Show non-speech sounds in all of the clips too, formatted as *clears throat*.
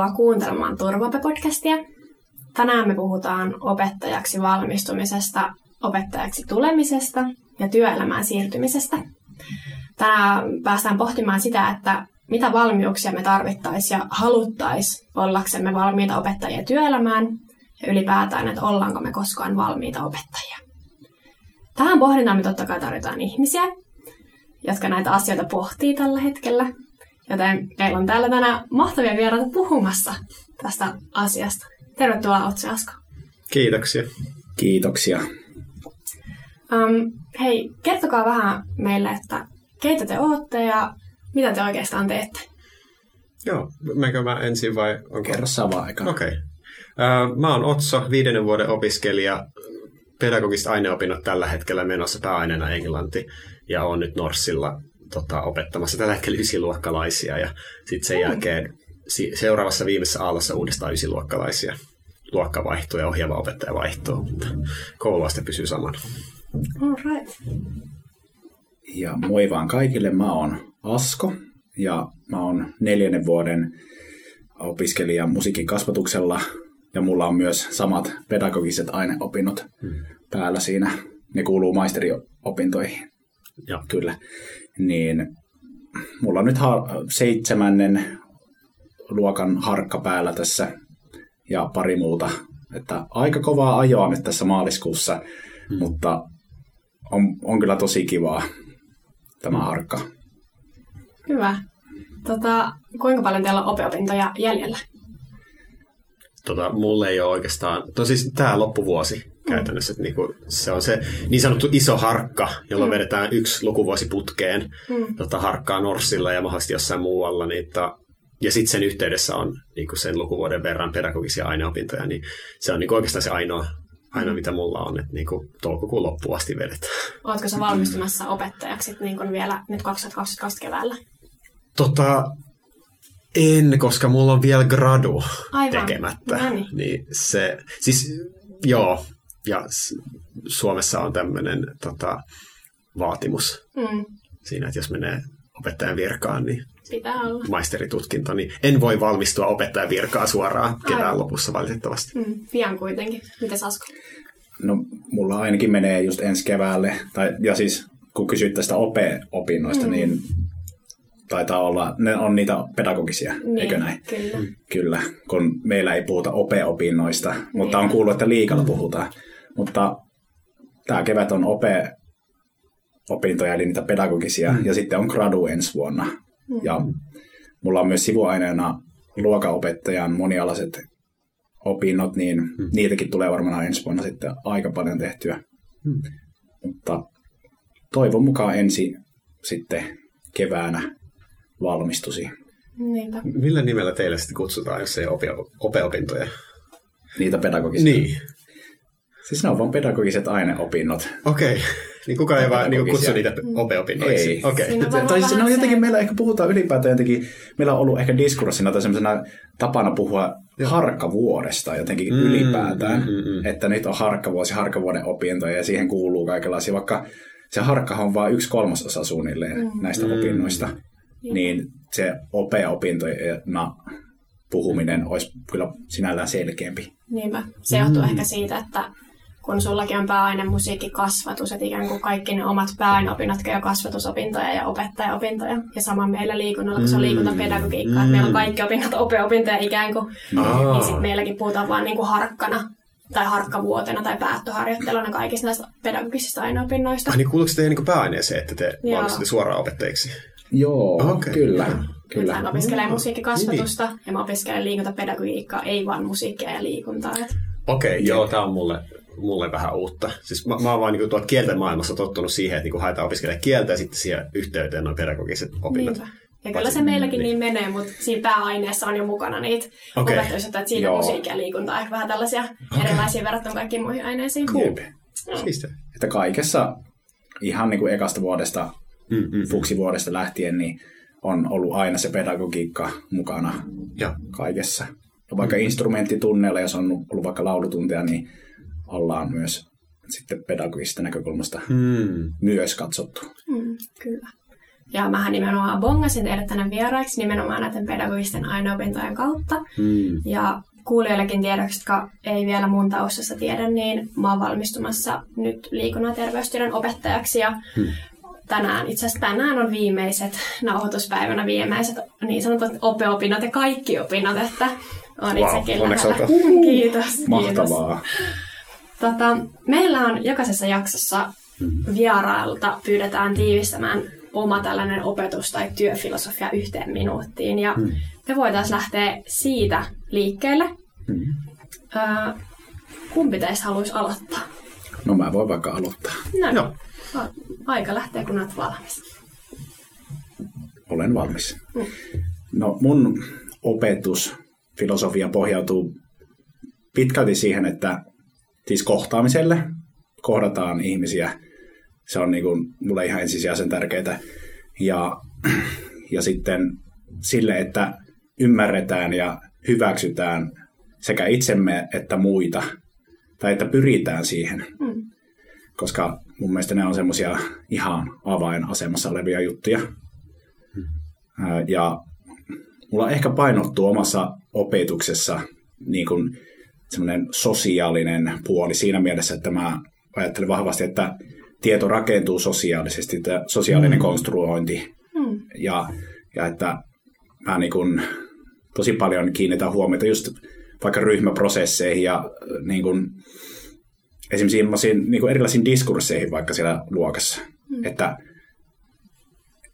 Tervetuloa kuuntelemaan Turvape-podcastia. Tänään me puhutaan opettajaksi valmistumisesta, opettajaksi tulemisesta ja työelämään siirtymisestä. Tänään päästään pohtimaan sitä, että mitä valmiuksia me tarvittaisiin ja haluttaisiin ollaksemme valmiita opettajia työelämään ja ylipäätään, että ollaanko me koskaan valmiita opettajia. Tähän pohdintaan me totta kai tarvitaan ihmisiä, jotka näitä asioita pohtii tällä hetkellä. Joten meillä on täällä tänään mahtavia vieraita puhumassa tästä asiasta. Tervetuloa Otsi Asko. Kiitoksia. Kiitoksia. Um, hei, kertokaa vähän meille, että keitä te olette ja mitä te oikeastaan teette? Joo, menkö mä ensin vai? Onko... Kerro sama aika. Okei. Okay. Uh, mä oon Otso, viidennen vuoden opiskelija, pedagogiset aineopinnot tällä hetkellä menossa pääaineena englanti ja on nyt Norssilla tota, opettamassa tällä hetkellä ysiluokkalaisia ja sitten sen mm. jälkeen seuraavassa viimeisessä aallossa uudestaan ysiluokkalaisia. Luokka vaihtuu ja ohjaava opettaja vaihtuu, mutta kouluaste pysyy samana. All right. Ja moi vaan kaikille, mä oon Asko ja mä oon neljännen vuoden opiskelija musiikin kasvatuksella ja mulla on myös samat pedagogiset aineopinnot hmm. päällä siinä. Ne kuuluu maisteriopintoihin. Ja. Kyllä. Niin mulla on nyt seitsemännen luokan harkka päällä tässä ja pari muuta. Että aika kovaa ajoa nyt tässä maaliskuussa, hmm. mutta on, on kyllä tosi kivaa tämä hmm. harkka. Hyvä. Tota, kuinka paljon teillä on opeopintoja jäljellä? Tota, mulle ei ole oikeastaan, no siis tämä loppuvuosi mm. Käytännössä, että niinku, se on se niin sanottu iso harkka, jolla mm. vedetään yksi lukuvuosi putkeen mm. tota, harkkaa Norsilla ja mahdollisesti jossain muualla, niin ta, ja sitten sen yhteydessä on niinku sen lukuvuoden verran pedagogisia aineopintoja, niin se on niinku oikeastaan se ainoa, ainoa, mm. mitä mulla on, että niinku toukokuun loppuun asti vedetään. Oletko sä valmistumassa opettajaksi niin vielä nyt 2022 keväällä? Tota, en, koska mulla on vielä gradu Aivan. tekemättä. No niin. niin se, siis joo, ja Suomessa on tämmöinen tota, vaatimus mm. siinä, että jos menee opettajan virkaan, niin Pitää olla. maisteritutkinto, niin en voi valmistua opettajan virkaa suoraan kevään Aivan. lopussa valitettavasti. Mm, pian kuitenkin. Miten Asko? No mulla ainakin menee just ensi keväälle, tai, ja siis kun kysyt tästä OPE-opinnoista, mm. niin taitaa olla, ne on niitä pedagogisia, niin, eikö näin? Kyllä. Kyllä, kun meillä ei puhuta OPE-opinnoista, niin. mutta on kuullut, että liikalla puhutaan. Mutta tämä kevät on OPE-opintoja, eli niitä pedagogisia, mm. ja sitten on gradu ensi vuonna. Mm. Ja mulla on myös sivuaineena luokaopettajan monialaiset opinnot, niin mm. niitäkin tulee varmaan ensi vuonna sitten aika paljon tehtyä. Mm. Mutta toivon mukaan ensi sitten keväänä valmistusi. Niinpä. Millä nimellä teille sitten kutsutaan, jos ei ole opeopintoja? Niitä pedagogisia? Niin. Siis ne on vaan pedagogiset aineopinnot. Okei. Okay. *laughs* Niin kukaan ei vaan niin kutsu niitä opeopinnoiksi? Ei. Okay. Tai siis ne on jotenkin, meillä ehkä puhutaan ylipäätään jotenkin, meillä on ollut ehkä diskurssina tai sellaisena tapana puhua Joo. harkkavuodesta jotenkin mm, ylipäätään. Mm, mm, mm. Että nyt on harkkavuosi, harkkavuoden opintoja ja siihen kuuluu kaikenlaisia, vaikka se harkkahan on vain yksi kolmasosa suunnilleen mm. näistä mm. opinnoista niin se opea-opintoina puhuminen olisi kyllä sinällään selkeämpi. Niinpä. Se johtuu mm. ehkä siitä, että kun sullakin on pääaine musiikkikasvatus, että ikään kuin kaikki ne omat pääaineopinnot on kasvatusopintoja ja opettajaopintoja. Ja sama meillä liikunnalla, kun se on liikuntapedagogiikka, mm. että meillä on kaikki opinnot opeopintoja ikään kuin. Aa. Niin sitten meilläkin puhutaan vaan niin kuin harkkana tai harkkavuotena tai päättöharjoitteluna kaikista näistä pedagogisista aineopinnoista. Ah, niin kuuluuko teidän niin pääaineeseen, että te valmistutte suoraan opettajiksi? Joo, okay. kyllä. kyllä. Hän opiskelee musiikkikasvatusta niin. ja mä opiskelen liikuntapedagogiikkaa, ei vaan musiikkia ja liikuntaa. Okei, okay, joo, tämä on mulle, mulle vähän uutta. Siis mä, mä oon vaan niin tuolta kielten maailmassa tottunut siihen, että niin haetaan opiskelemaan kieltä ja sitten siihen yhteyteen on pedagogiset opinnot. Niinpä. Ja kyllä se meilläkin niin. niin menee, mutta siinä pääaineessa on jo mukana niitä okay. opettajia, että siinä Joo. musiikki ja liikunta ehkä vähän tällaisia okay. erilaisia verrattuna kaikkiin muihin aineisiin. Cool. No. Että kaikessa ihan niin kuin ekasta vuodesta mm, fuksivuodesta lähtien, niin on ollut aina se pedagogiikka mukana ja. kaikessa. Ja vaikka mm. instrumenttitunneilla, jos on ollut vaikka laulutunteja, niin ollaan myös sitten pedagogisesta näkökulmasta mm. myös katsottu. Mm, kyllä. Ja mähän nimenomaan bongasin teidät tänne vieraiksi nimenomaan näiden pedagogisten aineopintojen kautta. Mm. Ja kuulijoillekin tiedoksi, jotka ei vielä mun taustassa tiedä, niin mä oon valmistumassa nyt liikunnan ja terveystiedon opettajaksi ja Hmm. tänään, itse asiassa tänään on viimeiset, nauhoituspäivänä viimeiset niin sanotut opeopinnot ja kaikki opinnot, että on Wow, itsekin lähellä. Kiitos, kiitos. Tota, meillä on jokaisessa jaksossa vierailta pyydetään tiivistämään oma tällainen opetus- tai työfilosofia yhteen minuuttiin. Ja me voitaisiin lähteä siitä liikkeelle. Mm. Öö, kumpi teistä haluaisi aloittaa? No mä voin vaikka aloittaa. No, Joo. a- aika lähtee, kun olet valmis. Olen valmis. Mm. No mun opetusfilosofia pohjautuu pitkälti siihen, että siis kohtaamiselle kohdataan ihmisiä. Se on niin kuin mulle ihan ensisijaisen tärkeää. Ja, *clears throat* ja sitten sille, että ymmärretään ja hyväksytään sekä itsemme että muita, tai että pyritään siihen. Mm. Koska mun mielestä ne on semmoisia ihan avainasemassa olevia juttuja. Ää, Ja mulla ehkä painottuu omassa opetuksessa niin kuin semmoinen sosiaalinen puoli siinä mielessä, että mä ajattelen vahvasti, että tieto rakentuu sosiaalisesti, että sosiaalinen mm. konstruointi Mm. ja, ja että mä niin kuin tosi paljon kiinnitän huomiota just vaikka ryhmäprosesseihin ja äh, niin kuin, esimerkiksi niin kuin erilaisiin diskursseihin vaikka siellä luokassa. Mm. Että,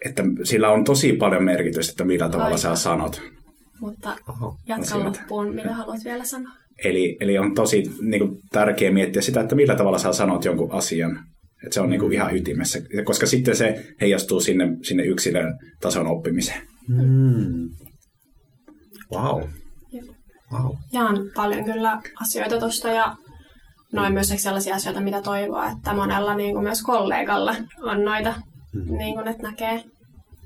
että sillä on tosi paljon merkitystä, että millä tavalla Aivan. sä sanot. Mutta jatka loppuun, mitä haluat vielä sanoa. Eli, eli on tosi niin kuin, tärkeää miettiä sitä, että millä tavalla sä sanot jonkun asian. Että se on niin kuin, ihan ytimessä, koska sitten se heijastuu sinne, sinne yksilön tason oppimiseen. Mm. Wow. Joo. Wow. Jaan paljon kyllä asioita tuosta ja noin myös sellaisia asioita, mitä toivoa, että monella niin kuin myös kollegalla on noita, niin kuin, että näkee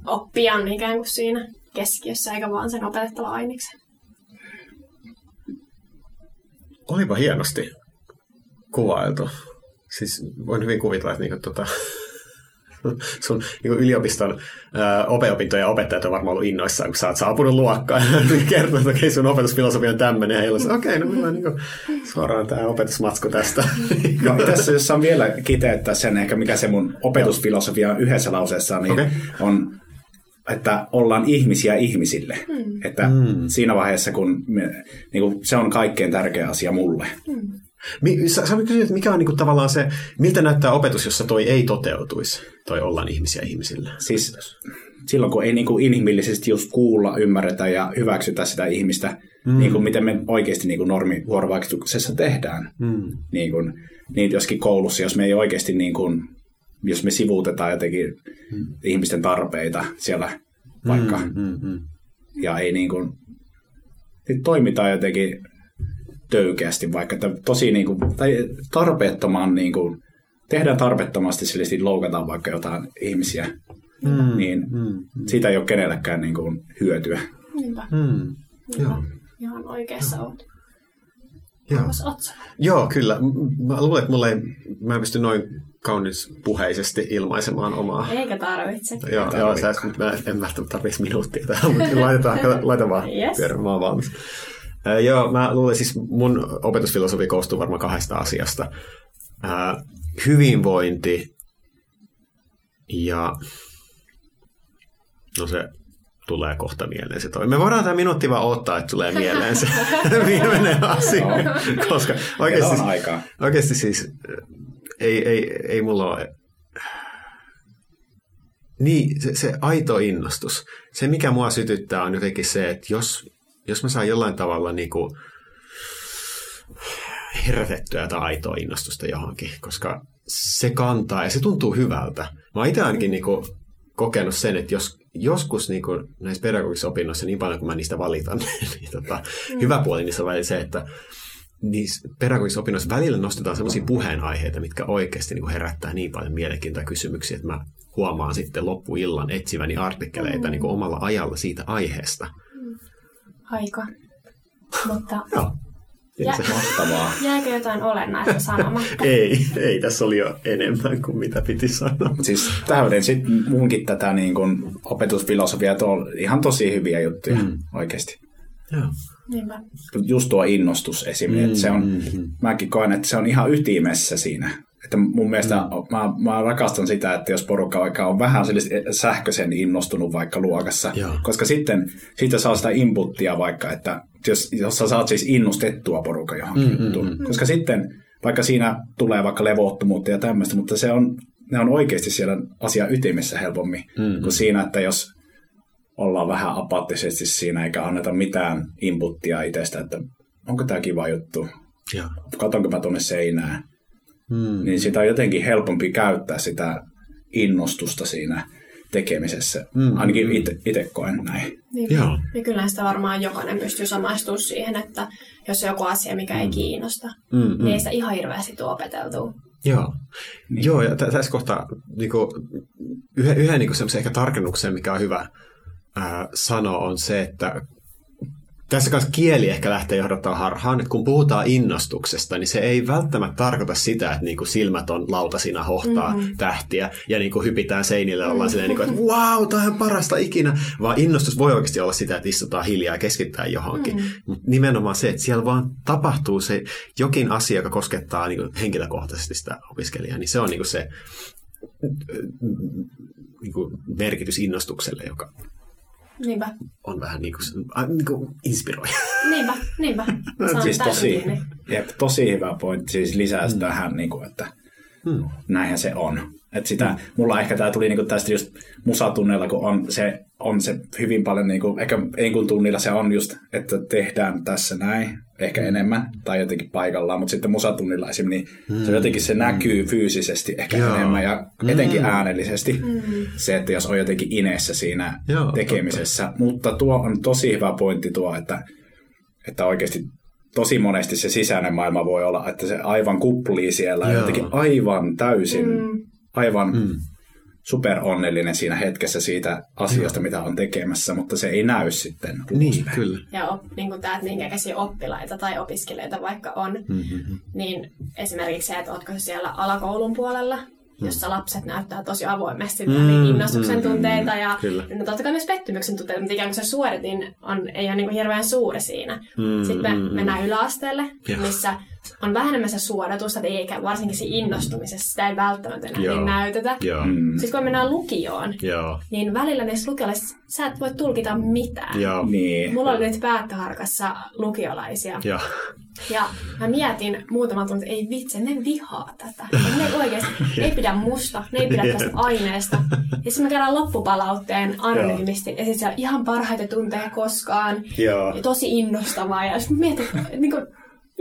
oppijan ikään kuin siinä keskiössä, eikä vaan sen opetettava aineksen. Olipa hienosti kuvailtu. Siis voin hyvin kuvitella, että niinku, tota, *laughs* sun niinku yliopiston ää, opeopintojen opettajat on varmaan ollut innoissaan, kun sä oot saapunut luokkaan *laughs* ja kertoo, että okei, sun opetusfilosofia on tämmöinen. Ja heillä on se, okei, no mulla on niinku, suoraan tämä opetusmatsku tästä. *laughs* No, tässä jos saan vielä kiteyttää sen ehkä, mikä se mun opetusfilosofia on yhdessä lauseessa, niin Okei. on, että ollaan ihmisiä ihmisille. Mm. Että Mm. siinä vaiheessa, kun me, niin kuin se on kaikkein tärkeä asia mulle. Mi- Sä, sä kysynyt, että mikä on niinku tavallaan se, miltä näyttää opetus, jossa toi ei toteutuisi, toi ollaan ihmisiä ihmisillä? Siis silloin, kun ei niin kuin inhimillisesti just kuulla, ymmärretä ja hyväksytä sitä ihmistä, mm. niin kuin miten me oikeasti niin kuin normivuorovaikutuksessa tehdään. Mm. Niin, kuin, niin joskin koulussa, jos me ei oikeasti, niin kuin, jos me sivuutetaan jotenkin mm. ihmisten tarpeita siellä vaikka, mm. Mm, mm, mm. ja ei niin kuin, sit toimitaan jotenkin töykeästi, vaikka että tosi niin kuin, tai tarpeettoman niin kuin, tehdään tarpeettomasti sillä sit loukataan vaikka jotain ihmisiä, Mm, niin mm, siitä ei ole kenellekään niin kuin, hyötyä. Niinpä. mm. Joo. Ihan oikeassa olet. Joo. Joo, kyllä. Mä luulen, että mulla ei, mä en pysty noin kaunis puheisesti ilmaisemaan omaa. Eikä tarvitse. Joo, Tarvitse. joo sä, mä en välttämättä tarvitsisi minuuttia tähän, mutta *laughs* laitetaan, laita vaan Yes. pyörä, mä oon valmis. Äh, joo, mä luulen siis mun opetusfilosofi koostuu varmaan kahdesta asiasta. Äh, hyvinvointi ja no se tulee kohta mieleen se toi. Me voidaan tämä minuutti vaan odottaa, että tulee mieleen se *laughs* viimeinen asia, koska Meillä oikeasti, on aikaa. oikeasti siis äh, ei, ei, ei mulla ole niin, se, se aito innostus. Se, mikä mua sytyttää, on jotenkin se, että jos, jos mä saan jollain tavalla niin kuin herätettyä tätä aitoa innostusta johonkin, koska se kantaa ja se tuntuu hyvältä. Mä oon itse ainakin niin kuin kokenut sen, että jos joskus niin kuin näissä pedagogisissa opinnoissa niin paljon kuin mä niistä valitan, *laughs* niin tota, hyvä puoli niissä on välillä se, että niissä pedagogisissa opinnoissa välillä nostetaan sellaisia puheenaiheita, mitkä oikeasti niin kuin herättää niin paljon mielenkiintoisia kysymyksiä, että mä huomaan sitten loppuillan etsiväni artikkeleita Mm. niin kuin omalla ajalla siitä aiheesta. Aika. Mutta Joo. Jä, se- Mahtavaa. jääkö jotain olennaista sanomatta? *laughs* Ei, ei, tässä oli jo enemmän kuin mitä piti sanoa. Siis täydensit munkin tätä niin kun opetusfilosofiaa, tuo on ihan tosi hyviä juttuja mm. oikeasti. Joo. Niinpä. Just tuo innostus esimerkiksi, mm, se on, mm. mäkin koen, että se on ihan ytimessä siinä. Että mun mielestä Mm. mä, mä rakastan sitä, että jos porukka vaikka on vähän sähköisen innostunut vaikka luokassa, Joo. koska sitten siitä saa sitä inputtia vaikka, että jos, jos sä saat siis innostettua porukka johonkin Mm, mm, juttuun, mm. koska sitten vaikka siinä tulee vaikka levottomuutta ja tämmöistä, mutta se on, ne on oikeasti siellä asian ytimessä helpommin Mm, kuin siinä, että jos ollaan vähän apaattisesti siinä eikä anneta mitään inputtia itsestä, että onko tämä kiva juttu, Joo. katonko mä tuonne seinään, Mm. niin sitä on jotenkin helpompi käyttää sitä innostusta siinä tekemisessä. Mm, Ainakin mm. itse koen näin. Niin, Joo. ja kyllä sitä varmaan jokainen pystyy samaistumaan siihen, että jos on joku asia, mikä ei kiinnosta, Mm, niin mm. ei sitä ihan hirveästi tule opeteltua. Joo. Niin. Joo, ja tä- tässä kohtaa niin kuin, yhden, yhden niin semmoisen ehkä tarkennuksen, mikä on hyvä ää, sanoa, on se, että tässä kanssa kieli ehkä lähtee johdattaa harhaan, että kun puhutaan innostuksesta, niin se ei välttämättä tarkoita sitä, että niinku silmät on lautasina hohtaa mm-hmm. tähtiä ja niinku hypitään seinille ja ollaan silleen, niinku, että wow, tämä on parasta ikinä, vaan innostus voi oikeasti olla sitä, että istutaan hiljaa ja keskittää johonkin. Mm-hmm. Mutta nimenomaan se, että siellä vaan tapahtuu se jokin asia, joka koskettaa niinku henkilökohtaisesti sitä opiskelijaa, niin se on niinku se niinku merkitys innostukselle, joka Niinpä, on vähän niinku, a, niinku inspiroija. niinpä, niinpä. *laughs* Se on siis täysin tosi, kiinni. jep, tosi hyvä pointti, siis lisää mm. tähän, niin kuin, että Hmm. näinhän se on. Et sitä, mulla ehkä tämä tuli niinku tästä just musatunnella, kun on se, on se hyvin paljon, niinku, ehkä ei kun tunnilla se on just, että tehdään tässä näin, ehkä enemmän, tai jotenkin paikallaan, mutta sitten musatunnilla esim. Niin hmm. se jotenkin se näkyy fyysisesti ehkä Joo. enemmän ja etenkin Mm. äänellisesti. Se, että jos on jotenkin ineessä siinä Joo, tekemisessä. Mutta tuo on tosi hyvä pointti tuo, että, että oikeasti tosi monesti se sisäinen maailma voi olla, että se aivan kuplii siellä ja Joo. jotenkin aivan täysin, Mm. aivan Mm. super onnellinen siinä hetkessä siitä asiasta, mitä on tekemässä, mutta se ei näy sitten Niin, ulospäin. kyllä. Ja op, niin kuin tämä, että minkä käsiä oppilaita tai opiskelijoita vaikka on, Mm-hmm. niin esimerkiksi se, että ootko siellä alakoulun puolella, jossa lapset näyttää tosi avoimesti Mm, mm, innostuksen mm, tunteita ja kyllä. no totta kai myös pettymyksen tunteita, mutta ikään kuin se suoritin on, ei ole niin kuin hirveän suuri siinä. Mm, Sitten me mm, mm. mennään yläasteelle, missä on vähän enemmän se suoritusta, että eikä varsinkin siinä innostumisessa sitä ei välttämättä enää Joo. niin näytetä. Joo. Mm. Sitten kun me mennään lukioon, Joo. niin välillä niissä lukioissa sä et voi tulkita mitään. Joo. Niin. Mulla oli nyt päättöharkassa lukiolaisia. Joo. Ja mä mietin muutaman tunnin, että ei vitsi, ne vihaa tätä. Ne ei oikeasti, ne *laughs* ei pidä musta, ne ei pidä tästä aineesta. Ja sitten me käydään loppupalautteen anonyymisti. Ja sitten siellä ihan parhaita tunteja koskaan. Joo. Ja tosi innostavaa. Ja sitten mietin, että niin kuin,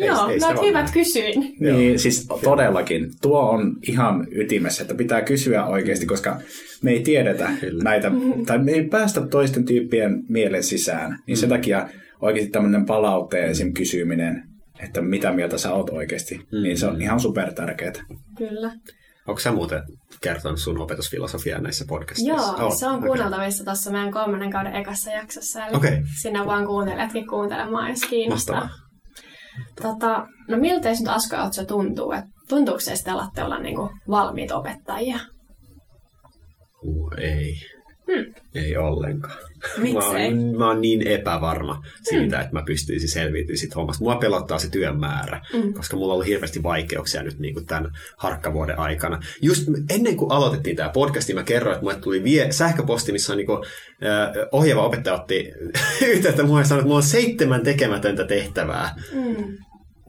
joo, ei no, hyvät näin. kysyin. Niin, siis todellakin. Tuo on ihan ytimessä, että pitää kysyä oikeasti, koska me ei tiedetä Kyllä. näitä, *laughs* tai me ei päästä toisten tyyppien mielen sisään. Niin sen takia oikeasti tämmöinen palautteen esim. kysyminen, että mitä mieltä sä oot oikeasti, niin se on ihan super tärkeää. Kyllä. Onko sä muuten kertonut sun opetusfilosofiaa näissä podcasteissa? Joo, Oot, se on okei. kuunneltavissa tuossa meidän kolmannen kauden ekassa jaksossa. Eli Okei. sinne vaan kuuntelijatkin kuuntelemaan, jos kiinnostaa. Mahtavaa. Tota, no miltä nyt Asko Otso tuntuu? Et tuntuuko se, että alatte olla niinku valmiit opettajia? Uh, ei. Hmm. Ei ollenkaan. Miksei? Mä oon, mä oon niin epävarma siitä, että mä pystyisin selviytymään siitä hommasta. Mua pelottaa se työn määrä, Mm. koska mulla on ollut hirveästi vaikeuksia nyt niin kuin tämän harkkavuoden aikana. Just ennen kuin aloitettiin tämä podcast, mä kerroin, että mulle tuli vie, sähköposti, missä on niin kuin, äh, ohjaava opettaja otti *laughs* yhteyttä mulle ja sanoi, että mulla on seitsemän tekemätöntä tehtävää Mm.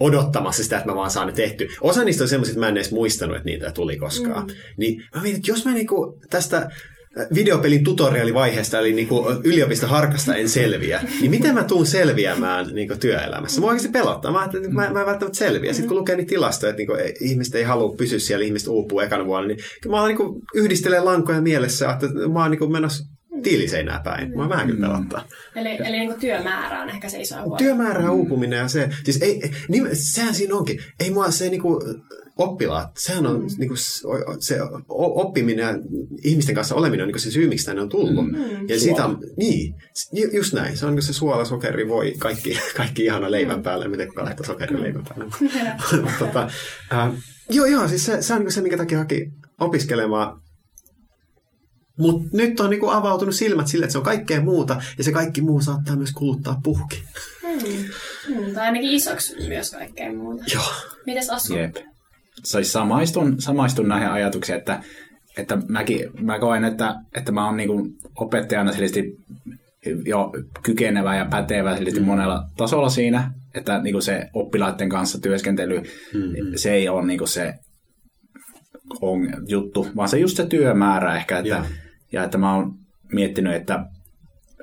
odottamassa sitä, että mä vaan saan ne tehty. Osa niistä on semmoisia, että mä en edes muistanut, että niitä tuli koskaan. Mm. Niin mä mietin, että jos mä niinku tästä videopelin tutorialivaiheesta, eli niinku yliopistoharkasta en selviä, niin miten mä tuun selviämään niinku työelämässä? Mä oikeasti pelottaa. Mä ajattelin, että mä, mä en välttämättä selviä. Sitten kun lukee niitä tilastoja, että niinku, ei- ihmiset ei halua pysyä siellä, ihmiset uupuu ekana vuonna, niin mä alan niinku yhdistelee lankoja mielessä, että mä oon niinku menossa tiiliseinää päin. Mä vähän kyllä pelottaa. Eli, eli niin kuin työmäärä on ehkä se iso huoli. Työmäärä uupuminen ja se, siis ei, niin, sehän siinä onkin. Ei mua se niinku, oppilaat, sehän on mm. niinku, se oppiminen ja ihmisten kanssa oleminen on niinku se syy, miksi tänne on tullut. Mm. Ja sitä, niin, just näin. Se on niinku se suola, sokeri, voi, kaikki, *laughs* kaikki ihana leivän päälle, miten kukaan laittaa sokeri leivän päälle. *laughs* tota, äh, joo, joo, siis se, se on niinku se, minkä takia haki opiskelemaan mutta nyt on niinku avautunut silmät sille, että se on kaikkea muuta, ja se kaikki muu saattaa myös kuluttaa puhki. Hmm. Hmm, tai ainakin isoksi myös kaikkea muuta. Joo. Mites Asu? Jep. Siis samaistun, samaistun näihin ajatuksiin, että, että mäkin, mä koen, että, että mä oon niinku opettajana jo kykenevä ja pätevä mm. monella tasolla siinä, että niinku se oppilaiden kanssa työskentely, mm-hmm. se ei ole niinku se on juttu, vaan se just se työmäärä ehkä, että yeah ja että mä oon miettinyt, että,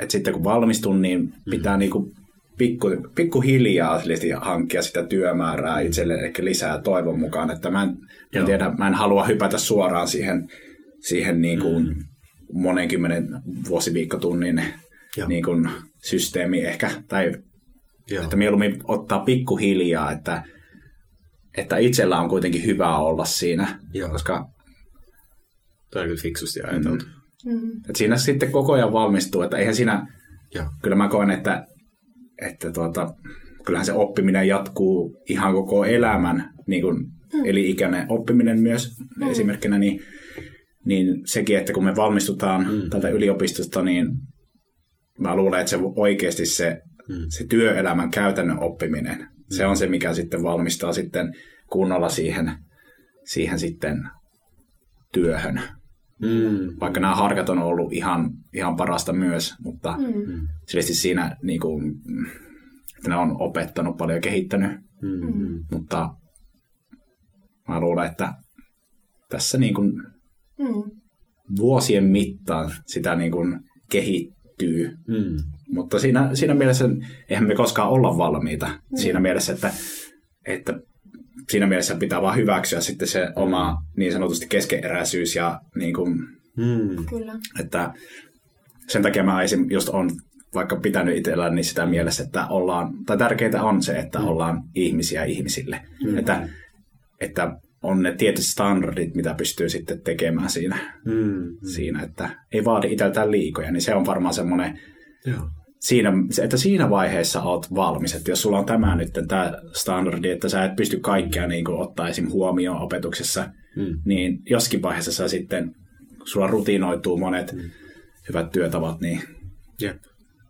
että sitten kun valmistun, niin pitää mm. niinku pikku, pikkuhiljaa hankkia sitä työmäärää itselleen ehkä lisää toivon mukaan. Että mä en, en tiedä, mä en halua hypätä suoraan siihen, siihen niin kuin mm. monenkymmenen vuosiviikkotunnin niin kuin systeemi ehkä. Tai Joo. että mieluummin ottaa pikkuhiljaa, että, että itsellä on kuitenkin hyvä olla siinä. Joo. Koska Tämä on kyllä fiksusti ajateltu. Mm. Mm. Et siinä sitten koko ajan valmistuu, että eihän siinä, ja. kyllä mä koen, että, että tuota, kyllähän se oppiminen jatkuu ihan koko elämän, niin kuin mm. eli ikäinen oppiminen myös mm. esimerkkinä, niin, niin sekin, että kun me valmistutaan mm. tältä yliopistosta, niin mä luulen, että se oikeasti se, mm. se työelämän käytännön oppiminen, mm. se on se, mikä sitten valmistaa sitten kunnolla siihen, siihen sitten työhön. Mm. Vaikka nämä harkat on ollut ihan, ihan parasta myös, mutta mm. siinä niin kuin, että ne on opettanut paljon ja kehittänyt. Mm. Mutta mä luulen, että tässä niin kuin mm. vuosien mittaan sitä niin kuin kehittyy. Mm. Mutta siinä, siinä mielessä eihän me koskaan olla valmiita. Mm. Siinä mielessä, että, että siinä mielessä pitää vaan hyväksyä sitten se oma niin sanotusti keskeeräisyys ja niin kuin, mm. Kyllä. että sen takia mä esim. just on vaikka pitänyt itselläni niin sitä mielessä, että ollaan, tai tärkeintä on se, että mm. ollaan ihmisiä ihmisille. Mm. Että, että on ne tietyt standardit, mitä pystyy sitten tekemään siinä, mm. siinä että ei vaadi itseltään liikoja, niin se on varmaan semmoinen Joo siinä, että siinä vaiheessa olet valmis, että jos sulla on tämä nyt tämä standardi, että sä et pysty kaikkea niin kuin, ottaa esim. huomioon opetuksessa, mm. niin joskin vaiheessa sä sitten, sulla rutinoituu monet mm. hyvät työtavat, niin Jep.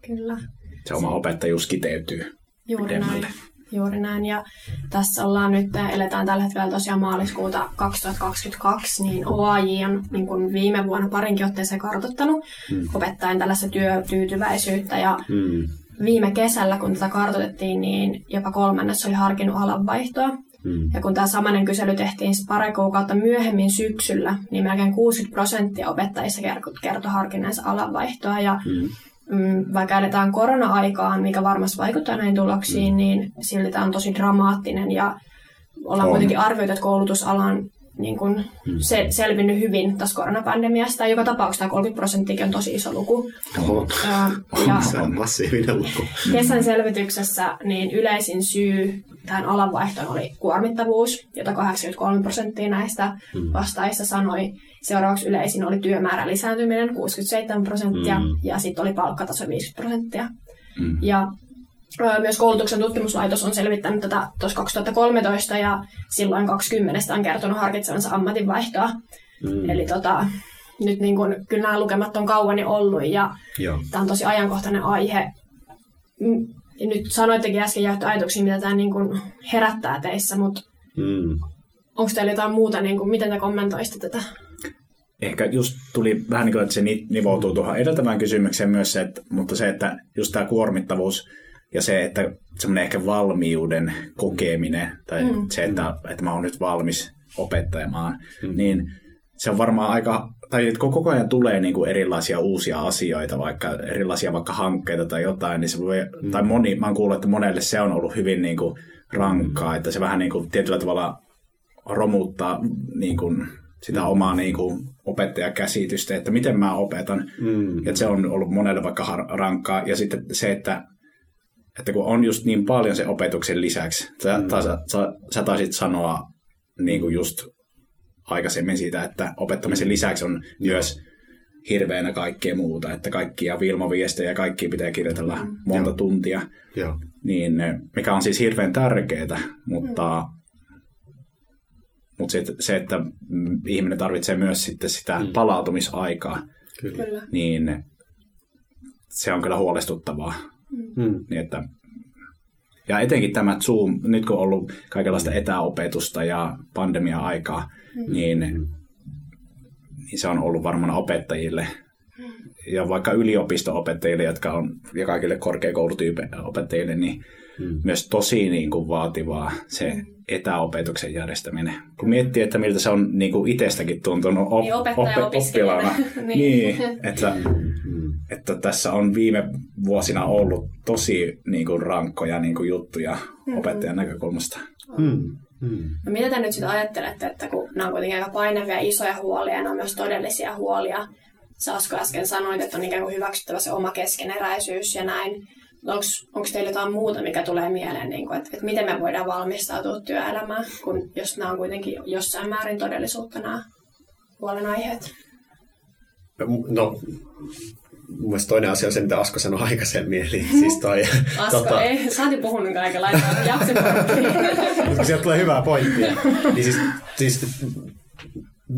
Kyllä. se oma opettajuus kiteytyy Juuri pidemmälle. näin. Juuri näin. Ja tässä ollaan nyt, eletään tällä hetkellä tosiaan maaliskuuta 2022, niin OAJ on niin kuin viime vuonna parinkin otteeseen kartoittanut mm. opettajan tällaista työtyytyväisyyttä. Ja mm. viime kesällä, kun tätä kartoitettiin, niin jopa kolmannes oli harkinnut alanvaihtoa. Mm. Ja kun tämä samainen kysely tehtiin pari kuukautta myöhemmin syksyllä, niin melkein 60 prosenttia opettajista kertoi harkinneensa alanvaihtoa. Ja mm mm, vaikka eletään korona-aikaan, mikä varmasti vaikuttaa näihin tuloksiin, mm. niin silti tämä on tosi dramaattinen ja ollaan on. kuitenkin arvioitu, että koulutusalan niin kun mm. se, selvinnyt hyvin tästä koronapandemiasta. Joka tapauksessa 30 prosenttia on tosi iso luku. Oh. ja *laughs* se on massiivinen luku. Kesän selvityksessä niin yleisin syy tähän alanvaihtoon oli kuormittavuus, jota 83 prosenttia näistä mm. vastaajista sanoi. Seuraavaksi yleisin oli työmäärän lisääntyminen, 67 prosenttia, mm. ja sitten oli palkkataso 50 prosenttia. Mm. Ja myös koulutuksen tutkimuslaitos on selvittänyt tätä tuossa 2013 ja silloin 20 on kertonut harkitsevansa ammatinvaihtoa. Mm. Eli tota, nyt niin kun, kyllä nämä lukemat on kauan ollut ja Joo. tämä on tosi ajankohtainen aihe. Ja nyt sanoittekin äsken jaettu ajatuksia, mitä tämä niin kun herättää teissä, mutta mm. onko teillä jotain muuta, niin kun, miten te kommentoisitte tätä? Ehkä just tuli vähän niin kuin, että se nivoutuu tuohon edeltävään kysymykseen myös se, että, mutta se, että just tämä kuormittavuus – ja se, että semmoinen ehkä valmiuden kokeminen, tai mm. se, että, että mä oon nyt valmis opettamaan, mm. niin se on varmaan aika, tai että koko ajan tulee niin kuin erilaisia uusia asioita, vaikka erilaisia vaikka hankkeita tai jotain, niin se voi, mm. tai moni, mä oon kuullut, että monelle se on ollut hyvin niin kuin rankkaa, mm. että se vähän niin kuin tietyllä tavalla romuttaa niin kuin sitä omaa niin kuin, opettajakäsitystä, että miten mä opetan. Mm. Ja se on ollut monelle vaikka har- rankkaa. Ja sitten se, että, että kun on just niin paljon se opetuksen lisäksi. Sä, mm. sä, sä, sä taisit sanoa niin kuin just aikaisemmin siitä, että opettamisen lisäksi on myös hirveänä kaikkea muuta, että kaikkia Vilma-viestejä ja kaikki pitää kirjoitella monta Joo. tuntia, Joo. niin eh, mikä on siis hirveän tärkeää, mutta, mutta se, se, että mm, ihminen tarvitsee myös sitten sitä Mm. palautumisaikaa, Kyllä. Niin se on kyllä huolestuttavaa. Mm. Niin että, ja etenkin tämä Zoom, nyt kun on ollut kaikenlaista etäopetusta ja pandemia-aikaa, niin, niin se on ollut varmaan opettajille ja vaikka yliopisto-opettajille, jotka on, ja kaikille korkeakoulutyyppi-opettajille, niin Mm. myös tosi niin kuin, vaativaa se etäopetuksen järjestäminen. Kun miettii, että miltä se on niin kuin itsestäkin tuntunut op- Niin, opettaja opiskelijana. *laughs* niin. Niin. niin, että, että tässä on viime vuosina ollut tosi niin kuin, rankkoja niin kuin, juttuja Mm-hmm. opettajan näkökulmasta. Mm. Mm. No mitä te nyt sitten ajattelette, että kun nämä on kuitenkin aika painavia isoja huolia ja nämä on myös todellisia huolia. Sä Asko äsken sanoit, että on ikään kuin hyväksyttävä se oma keskeneräisyys ja näin. Onko teillä jotain muuta, mikä tulee mieleen, niin kuin, että, että miten me voidaan valmistautua työelämään, kun jos nämä on kuitenkin jossain määrin todellisuutta nämä huolenaiheet? No, mun mielestä toinen asia on se, mitä Asko sanoi aikaisemmin, eli siis toi... *laughs* Asko, tota... ei, sä oot puhunut kaikenlaista, jaksin *laughs* sieltä tulee hyvää pointtia. niin siis, siis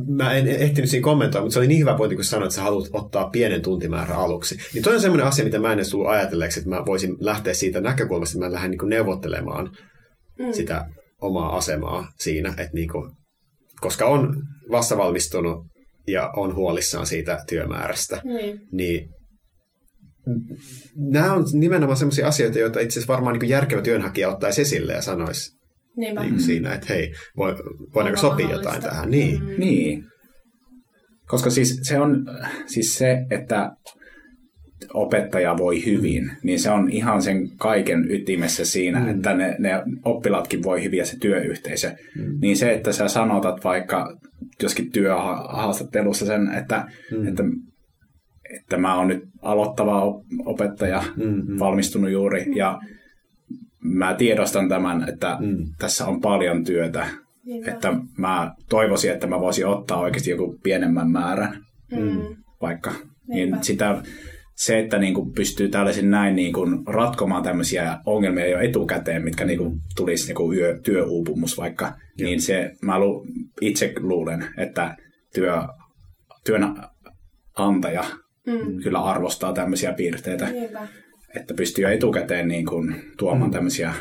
mä en ehtinyt siinä kommentoida, mutta se oli niin hyvä pointti, kun sanoit, että sä haluat ottaa pienen tuntimäärän aluksi. Niin toi on semmoinen asia, mitä mä en edes tullut ajatelleeksi, että mä voisin lähteä siitä näkökulmasta, että mä lähden niin neuvottelemaan mm. sitä omaa asemaa siinä, että niin kuin, koska on vastavalmistunut ja on huolissaan siitä työmäärästä, Niin. niin nämä on nimenomaan sellaisia asioita, joita itse asiassa varmaan niin järkevä työnhakija ottaisi esille ja sanoisi Niinpä. niin kuin siinä, että hei, voi, voidaanko Onko sopia jotain tähän. Niin. Mm. Niin. Koska siis se on siis se, että opettaja voi hyvin, niin se on ihan sen kaiken ytimessä siinä, mm. että ne, ne oppilaatkin voi hyvin ja se työyhteisö. Mm. Niin se, että sä sanotat vaikka joskin työhaastattelussa sen, että, mm. että, että mä oon nyt aloittava op- opettaja, Mm, valmistunut juuri, ja mä tiedostan tämän, että Mm. tässä on paljon työtä, Niinpä. että mä toivoisin, että mä voisin ottaa oikeasti joku pienemmän määrän Mm. vaikka. Niinpä. Niin sitä, se, että niin kuin pystyy tällaisin näin niin kuin ratkomaan tämmöisiä ongelmia jo etukäteen, mitkä niin kuin tulisi niin kuin yö, työuupumus vaikka, Joo. niin se, mä lu, itse luulen, että työ, työnantaja Mm. kyllä arvostaa tämmöisiä piirteitä, Niinpä. Että pystyy jo etukäteen niin kuin tuomaan tämmöisiä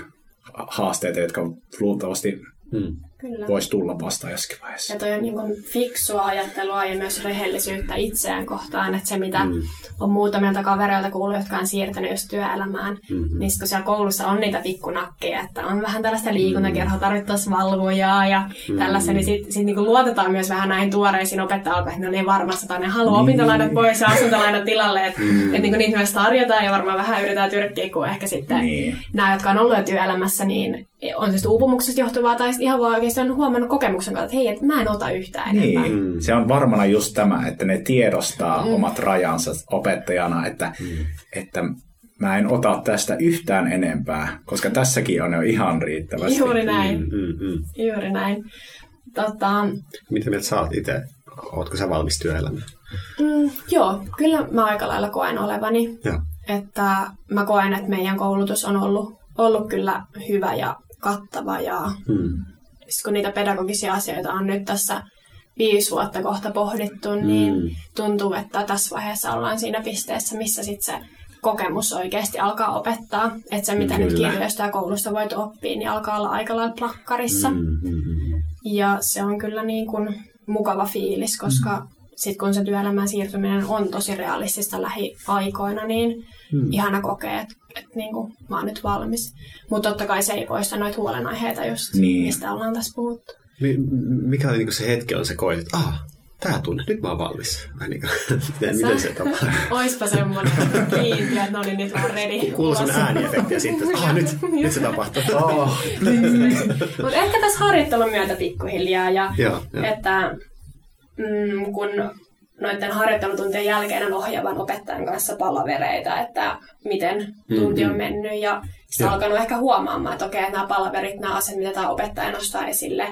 haasteita, jotka luultavasti Mm. Kyllä. voisi tulla vastaan jossakin vaiheessa. Ja toi on niin kuin fiksua ajattelua ja myös rehellisyyttä itseään kohtaan, että se mitä mm. on muutamilta kavereilta kuullut, jotka on siirtynyt just työelämään, mm-hmm. niin kun siellä koulussa on niitä pikkunakkeja, että on vähän tällaista liikuntakerhoa, tarvittaisiin valvojaa ja mm-hmm. tällaista, niin sitten sit niinku luotetaan myös vähän näihin tuoreisiin opettajalkoihin, että ne on niin varmassa, tai ne haluaa opintolainat pois ja asuntolainat tilalle, että mm-hmm. et niinku niitä myös tarjotaan ja varmaan vähän yritetään tyrkkiä, kun ehkä sitten Niin. nämä, jotka on ollut jo työelämässä, niin on siis uupumuksesta johtuvaa tai ihan vaan oikeasti on huomannut kokemuksen kautta, että hei, et mä en ota yhtään enempää. Niin, mm. se on varmana just tämä, että ne tiedostaa mm. omat rajansa opettajana, että, mm. että mä en ota tästä yhtään enempää, koska tässäkin on jo ihan riittävästi. Juuri näin, Mm, mm. juuri näin. Tota, Mitä mieltä sä oot itse? Ootko sä valmis työelämään? mm, joo, kyllä mä aika lailla koen olevani, Joo. että mä koen, että meidän koulutus on ollut, ollut kyllä hyvä ja kattava ja Mm. Kun niitä pedagogisia asioita on nyt tässä viisi vuotta kohta pohdittu, niin Mm. tuntuu, että tässä vaiheessa ollaan siinä pisteessä, missä sitten se kokemus oikeasti alkaa opettaa. Että se, mitä nyt Kyllä. kirjoista ja koulusta voit oppia, niin alkaa olla aika lailla plakkarissa. Mm, mm, mm. Ja se on kyllä niin kuin mukava fiilis, koska mm. sitten kun se työelämään siirtyminen on tosi realistista lähiaikoina, niin mm. ihana kokea, että, että niin kuin mä oon nyt valmis. Mutta totta kai se ei poista noita huolenaiheita just, Niin. mistä ollaan tässä puhuttu. Mi- mikä oli niinku se hetki, on se koit, että ah, tää tunne, nyt mä oon valmis. Vai niinku, *laughs* miten, miten se *laughs* tapahtuu? Oispa semmoinen kiintiö, että ne oli nyt vaan ready. Kuuluu sen ääniefekti ja sitten, että ah, nyt, *laughs* nyt se tapahtuu. Oh. Mutta ehkä tässä harjoittelun myötä pikkuhiljaa ja Joo, joo. että mm, kun noiden harjoittelutuntien jälkeen on ohjaavan opettajan kanssa palavereita, että miten tunti on mennyt ja sitten Joo. alkanut ehkä huomaamaan, että okei, nämä palaverit, nämä asiat, mitä tämä opettaja nostaa esille,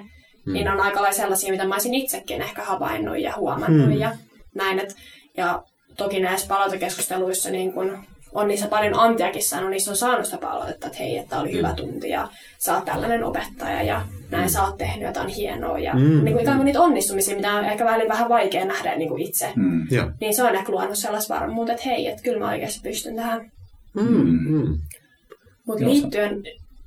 Mm. niin on aika lailla sellaisia, mitä mä olisin itsekin ehkä havainnut ja huomannut Mm. ja näin. Et, ja toki näissä palautekeskusteluissa niin kun on niissä paljon antiakin saanut, niissä on saanut sitä palautetta, että hei, että oli hyvä tunti ja sä oot tällainen opettaja ja näin sä oot tehnyt jotain hienoa. Ja Mm. niin kuin ikään kuin niitä onnistumisia, mitä on ehkä välillä vähän vaikea nähdä niin kuin itse. Mm. Joo. Niin se on ehkä luonut sellaista varmuutta, että hei, että kyllä mä oikeasti pystyn tähän. Mm. Mm. Mutta Joo, liittyen...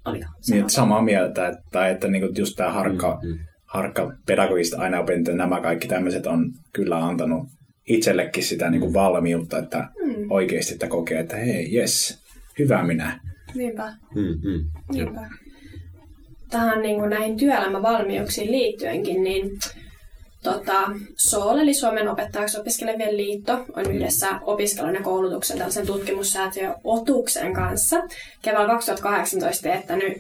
Oliko? Niin, samaa mieltä, että, että niinku just tämä harkka, Mm, mm. harkka pedagogista aina opinto, nämä kaikki tämmöiset on kyllä antanut itsellekin sitä niinku valmiutta, että Mm. oikeasti että kokee, että hei, yes, hyvä minä. Niinpä. Mm. Mm. Niinpä. Tähän niin kuin näihin työelämävalmiuksiin liittyenkin, niin tota, SOL, eli Suomen opettajaksi opiskelevien liitto, on yhdessä opiskelun ja koulutuksen tällaisen tutkimussäätiö Otuksen kanssa keväällä 2018 teettänyt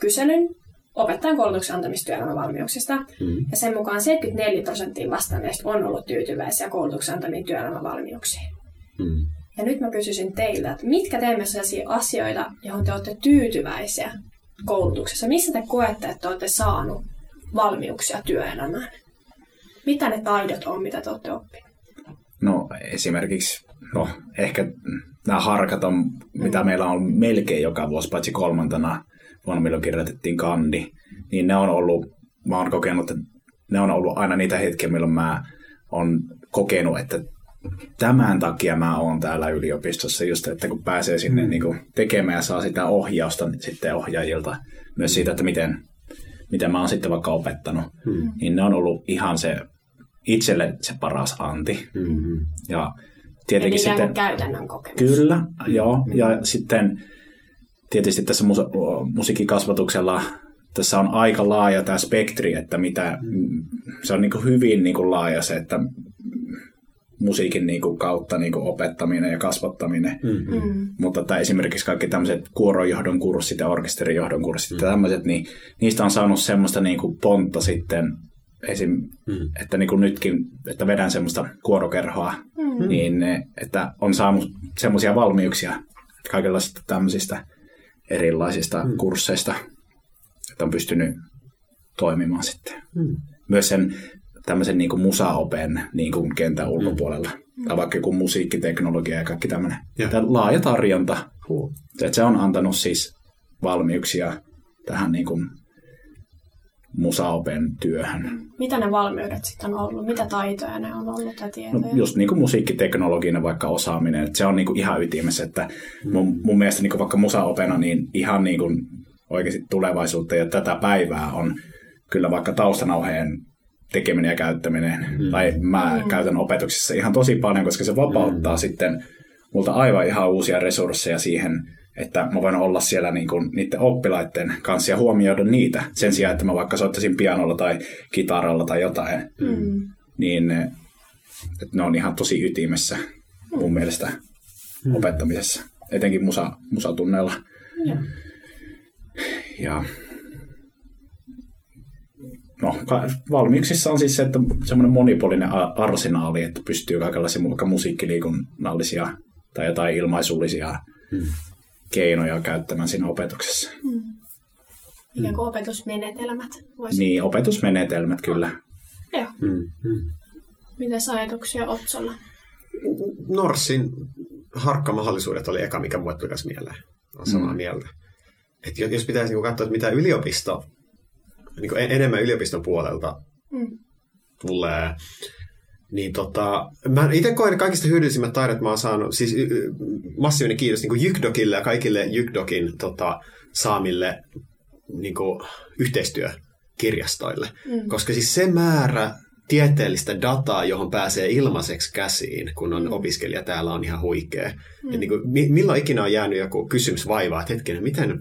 kyselyn opettajan koulutuksen antamista työelämävalmiuksista. Mm. Ja sen mukaan 74 prosenttia vastanneista on ollut tyytyväisiä koulutuksen antamiin työelämävalmiuksiin. Mm. Ja nyt mä kysyisin teiltä, että mitkä teemme sellaisia asioita, johon te olette tyytyväisiä koulutuksessa? Missä te koette, että olette saanut valmiuksia työelämään? Mitä ne taidot on, mitä te olette oppineet? No esimerkiksi, no ehkä nämä harkat on, mitä meillä on melkein joka vuosi, paitsi kolmantena vuonna, milloin kirjoitettiin kandi, niin ne on ollut, mä oon kokenut, että ne on ollut aina niitä hetkiä, milloin mä oon kokenut, että tämän takia mä oon täällä yliopistossa, just että kun pääsee sinne mm. niin kuin tekemään ja saa sitä ohjausta sitten ohjaajilta, myös siitä, että miten, miten mä oon sitten vaikka opettanut, Mm. niin ne on ollut ihan se itselle se paras anti. Mm. Ja Eli tietenkin ikään sitten, käytännön kokemus. kyllä, joo, ja sitten tietysti tässä musa- musiikkikasvatuksella tässä on aika laaja tämä spektri, että mitä, se on niin kuin hyvin niin kuin laaja se, että musiikin niin kuin kautta niin kuin opettaminen ja kasvattaminen. Mm. Mm. Mutta että esimerkiksi kaikki tämmöiset kuorojohdon kurssit ja orkesterijohdon kurssit ja tämmöiset, niin niistä on saanut semmoista niin kuin pontta sitten, esim, Mm. että niin kuin nytkin, että vedän semmoista kuorokerhoa, Mm. niin ne, että on saanut semmoisia valmiuksia kaikenlaisista tämmöisistä erilaisista Mm. kursseista, että on pystynyt toimimaan sitten. Mm. Myös sen tämmöisen niin kuin musaopen niin kuin kentän ulkopuolella. Tai vaikka joku musiikkiteknologia ja kaikki tämmöinen. Joo. Tämä laaja tarjonta. Cool. Se, että se on antanut siis valmiuksia tähän niin kuin musaopen työhön. Mitä ne valmiudet sitten on ollut? Mitä taitoja ne on ollut ja No, tietoja? just niin kuin musiikkiteknologinen vaikka osaaminen, että se on niin kuin ihan ytimessä, että mun, mun mielestä niin kuin vaikka musaopena niin ihan niin kuin oikeasti tulevaisuutta ja tätä päivää on kyllä vaikka taustanauheen tekeminen ja käyttäminen, mm. tai mä mm. käytän opetuksessa ihan tosi paljon, koska se vapauttaa mm. sitten multa aivan ihan uusia resursseja siihen, että mä voin olla siellä niin kuin niiden oppilaiden kanssa ja huomioida niitä sen sijaan, että mä vaikka soittaisin pianolla tai kitaralla tai jotain Mm. niin että ne on ihan tosi ytimessä mun mielestä opettamisessa, etenkin musa, musatunneilla. Joo. Ja no, valmiuksissa on siis se, että semmoinen monipuolinen arsenaali, että pystyy kaikenlaisia vaikka musiikkiliikunnallisia tai jotain ilmaisullisia Mm. keinoja käyttämään siinä opetuksessa. Mm. Ikään kuin opetusmenetelmät. Voisi... Niin, opetusmenetelmät kyllä. Joo. Mm. Mm. Mitäs ajatuksia Otsolla? Norssin harkkamahdollisuudet oli eka, mikä mulle tuli mieleen. Olen samaa Mm. mieltä. Et jos jos pitäisi niinku katsoa, että mitä yliopisto, niinku en- enemmän yliopiston puolelta Mm. tulee, niin tota, mä itse koen kaikista hyödyllisimmät taidot mä oon saanut, siis y- y- massiivinen kiitos niin Jykdokille ja kaikille Jykdokin tota, saamille niin yhteistyökirjastoille. Mm. Koska siis se määrä tieteellistä dataa, johon pääsee ilmaiseksi käsiin, kun on opiskelija täällä, on ihan huikea. Mm. Et niin kuin, mi- milloin ikinä on jäänyt joku kysymys vaivaa, että hetkinen, miten,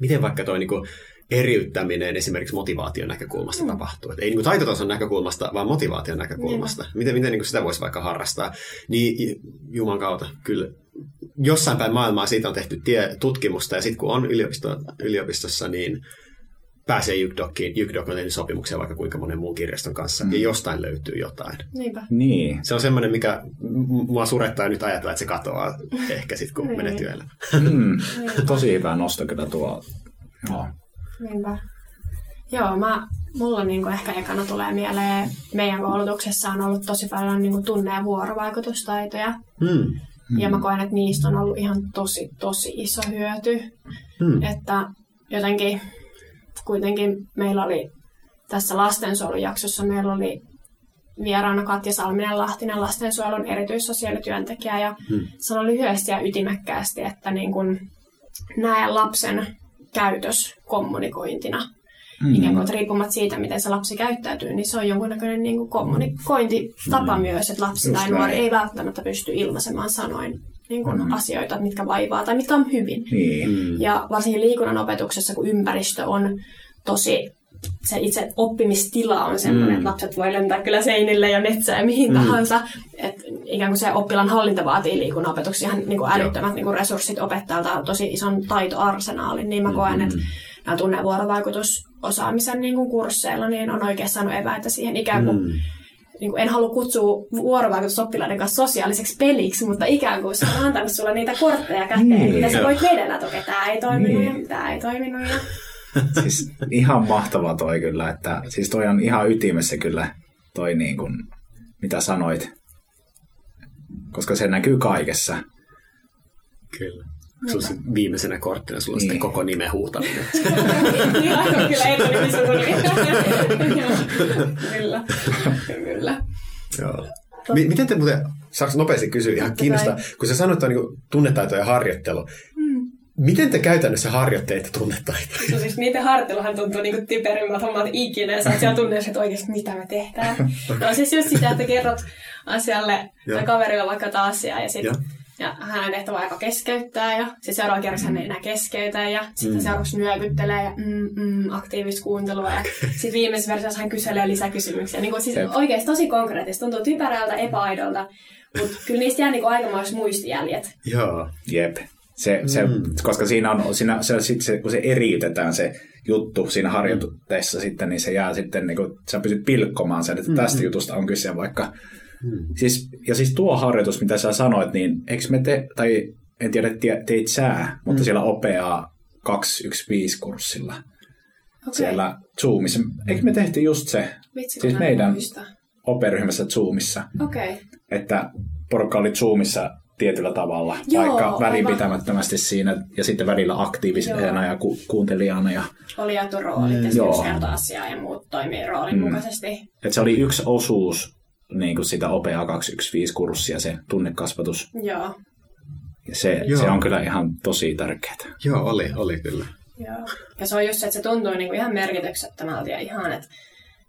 miten vaikka toi niin kuin eriyttäminen esimerkiksi motivaation näkökulmasta mm. tapahtuu. Et ei niin kuin taitotason näkökulmasta, vaan motivaation näkökulmasta. Miten, miten niin kuin sitä voisi vaikka harrastaa. Niin Juman kautta, kyllä jossain päin maailmaa siitä on tehty tie, tutkimusta, ja sitten kun on yliopisto, yliopistossa, niin pääsee YKDOKiin. YKDOK on tehnyt sopimuksia vaikka kuinka monen muun kirjaston kanssa, mm. ja jostain löytyy jotain. Niinpä. Niin. Se on semmoinen, mikä mua surettaa nyt ajatella, että se katoaa *laughs* ehkä sitten, kun Niin. menee työelämään. Mm. Tosi hyvä nosto kyllä tuo. Joo. Niinpä. Joo, mä, mulla niinku ehkä ekana tulee mieleen, meidän koulutuksessa on ollut tosi paljon niinku tunne- ja vuorovaikutustaitoja. Mm. Ja mä koen, että niistä on ollut ihan tosi, tosi iso hyöty. Mm. Että jotenkin kuitenkin meillä oli tässä lastensuojelujaksossa, meillä oli vieraana Katja Salminen-Lahtinen lastensuojelun erityissosiaalityöntekijä ja Mm. sanoi lyhyesti ja ytimekkäästi, että niin kun näe lapsen käytös kommunikointina. Mm. Ikään kuin, että riippumatta siitä, miten se lapsi käyttäytyy, niin se on jonkunnäköinen niin kuin kommunikointitapa mm. myös, että lapsi Just tai nuori ei välttämättä pysty ilmaisemaan sanoin niin kuin Mm. asioita, mitkä vaivaa tai mitkä on hyvin. Niin. Mm. Ja varsinkin liikunnan opetuksessa, kun ympäristö on tosi, se itse oppimistila on sellainen, Mm. että lapset voi lentää kyllä seinille ja metsään ja mihin Mm. tahansa. Et ikään kuin se oppilaan hallinta vaatii liikunnan opetuksessa ihan niin kuin älyttömät niin kuin resurssit opettajalta, tosi ison taitoarsenaalin, niin mä koen, että nämä tunne- vuorovaikutusosaamisen niin kuin kursseilla niin on oikein saanut eväitä siihen ikään kuin Mm. niin kuin en halua kutsua vuorovaikutusoppilaiden kanssa sosiaaliseksi peliksi, mutta ikään kuin se on antanut sulle niitä kortteja käteen, Niin. mitä sä voit vedellä, että okei, tämä ei toiminut Niin. ja tämä ei toiminut. Ja... Siis ihan mahtava toi kyllä, että siis toi on ihan ytimessä kyllä toi niin kuin, mitä sanoit. Koska se näkyy kaikessa. Kyllä. Sulla on viimeisenä korttina sulla on Niin. sitten koko nimen huutaminen. *laughs* niin aivan kyllä etunimi suuri. kyllä, kyllä. Joo. Mi- miten te muuten, saako nopeasti kysyä, ihan kiinnostaa, kun sä sanoit tuon niin tunnetaito ja harjoittelu. Miten te käytännössä harjoitteette tunnetaitoja? No siis niiden harjoitteluhan tuntuu niinku typerimmät hommat ikinä, sä oot siellä että oikeasti mitä me tehdään. No siis just sitä, että kerrot asialle tai kaverille vaikka tätä asiaa, ja sit Joo. ja hän on tehtävä aika keskeyttää, ja sitten seuraava kerrassa hän ei enää keskeytä, ja sitten Mm. seuraavaksi nyökyttelee, ja mm, mm, aktiivista kuuntelua, ja sitten viimeisessä versiossa hän kyselee lisäkysymyksiä. Niin kuin, siis Jep. oikeasti tosi konkreettista, tuntuu typerältä, epäaidolta, mutta kyllä niistä jää niin aikamoiset muistijäljet. Joo. Jep. Se, se, Mm. Koska siinä on, siinä, se, sit se, kun se eriytetään se juttu siinä harjoitteessa sitten, niin se jää sitten, niin kuin, sä pystyt pilkkomaan sen, että tästä jutusta on kyse vaikka. Mm. Siis, ja siis tuo harjoitus, mitä sä sanoit, niin eikö me te, tai en tiedä, tie- teit sä, mutta siellä OPA 215-kurssilla, Okei, siellä Zoomissa, eikö me tehtiin just se? Vitsi, siis meidän-. OP-ryhmässä Zoomissa, Okei, että porukka oli Zoomissa tietyllä tavalla, Joo, vaikka aivan. välinpitämättömästi siinä ja sitten välillä aktiivisena ja ku- kuuntelijana. Ja, oli jaettu roolit ja Mm, joo. kertoo asiaa ja muut toimii roolin Mm. mukaisesti. että se oli yksi osuus niin kuin sitä OPA 215-kurssia, se tunnekasvatus. Joo, Ja se, Joo. se on kyllä ihan tosi tärkeää. Joo, oli, oli kyllä. joo. Ja se on just se, että se tuntuu niinku ihan merkityksettömältä ja ihan, että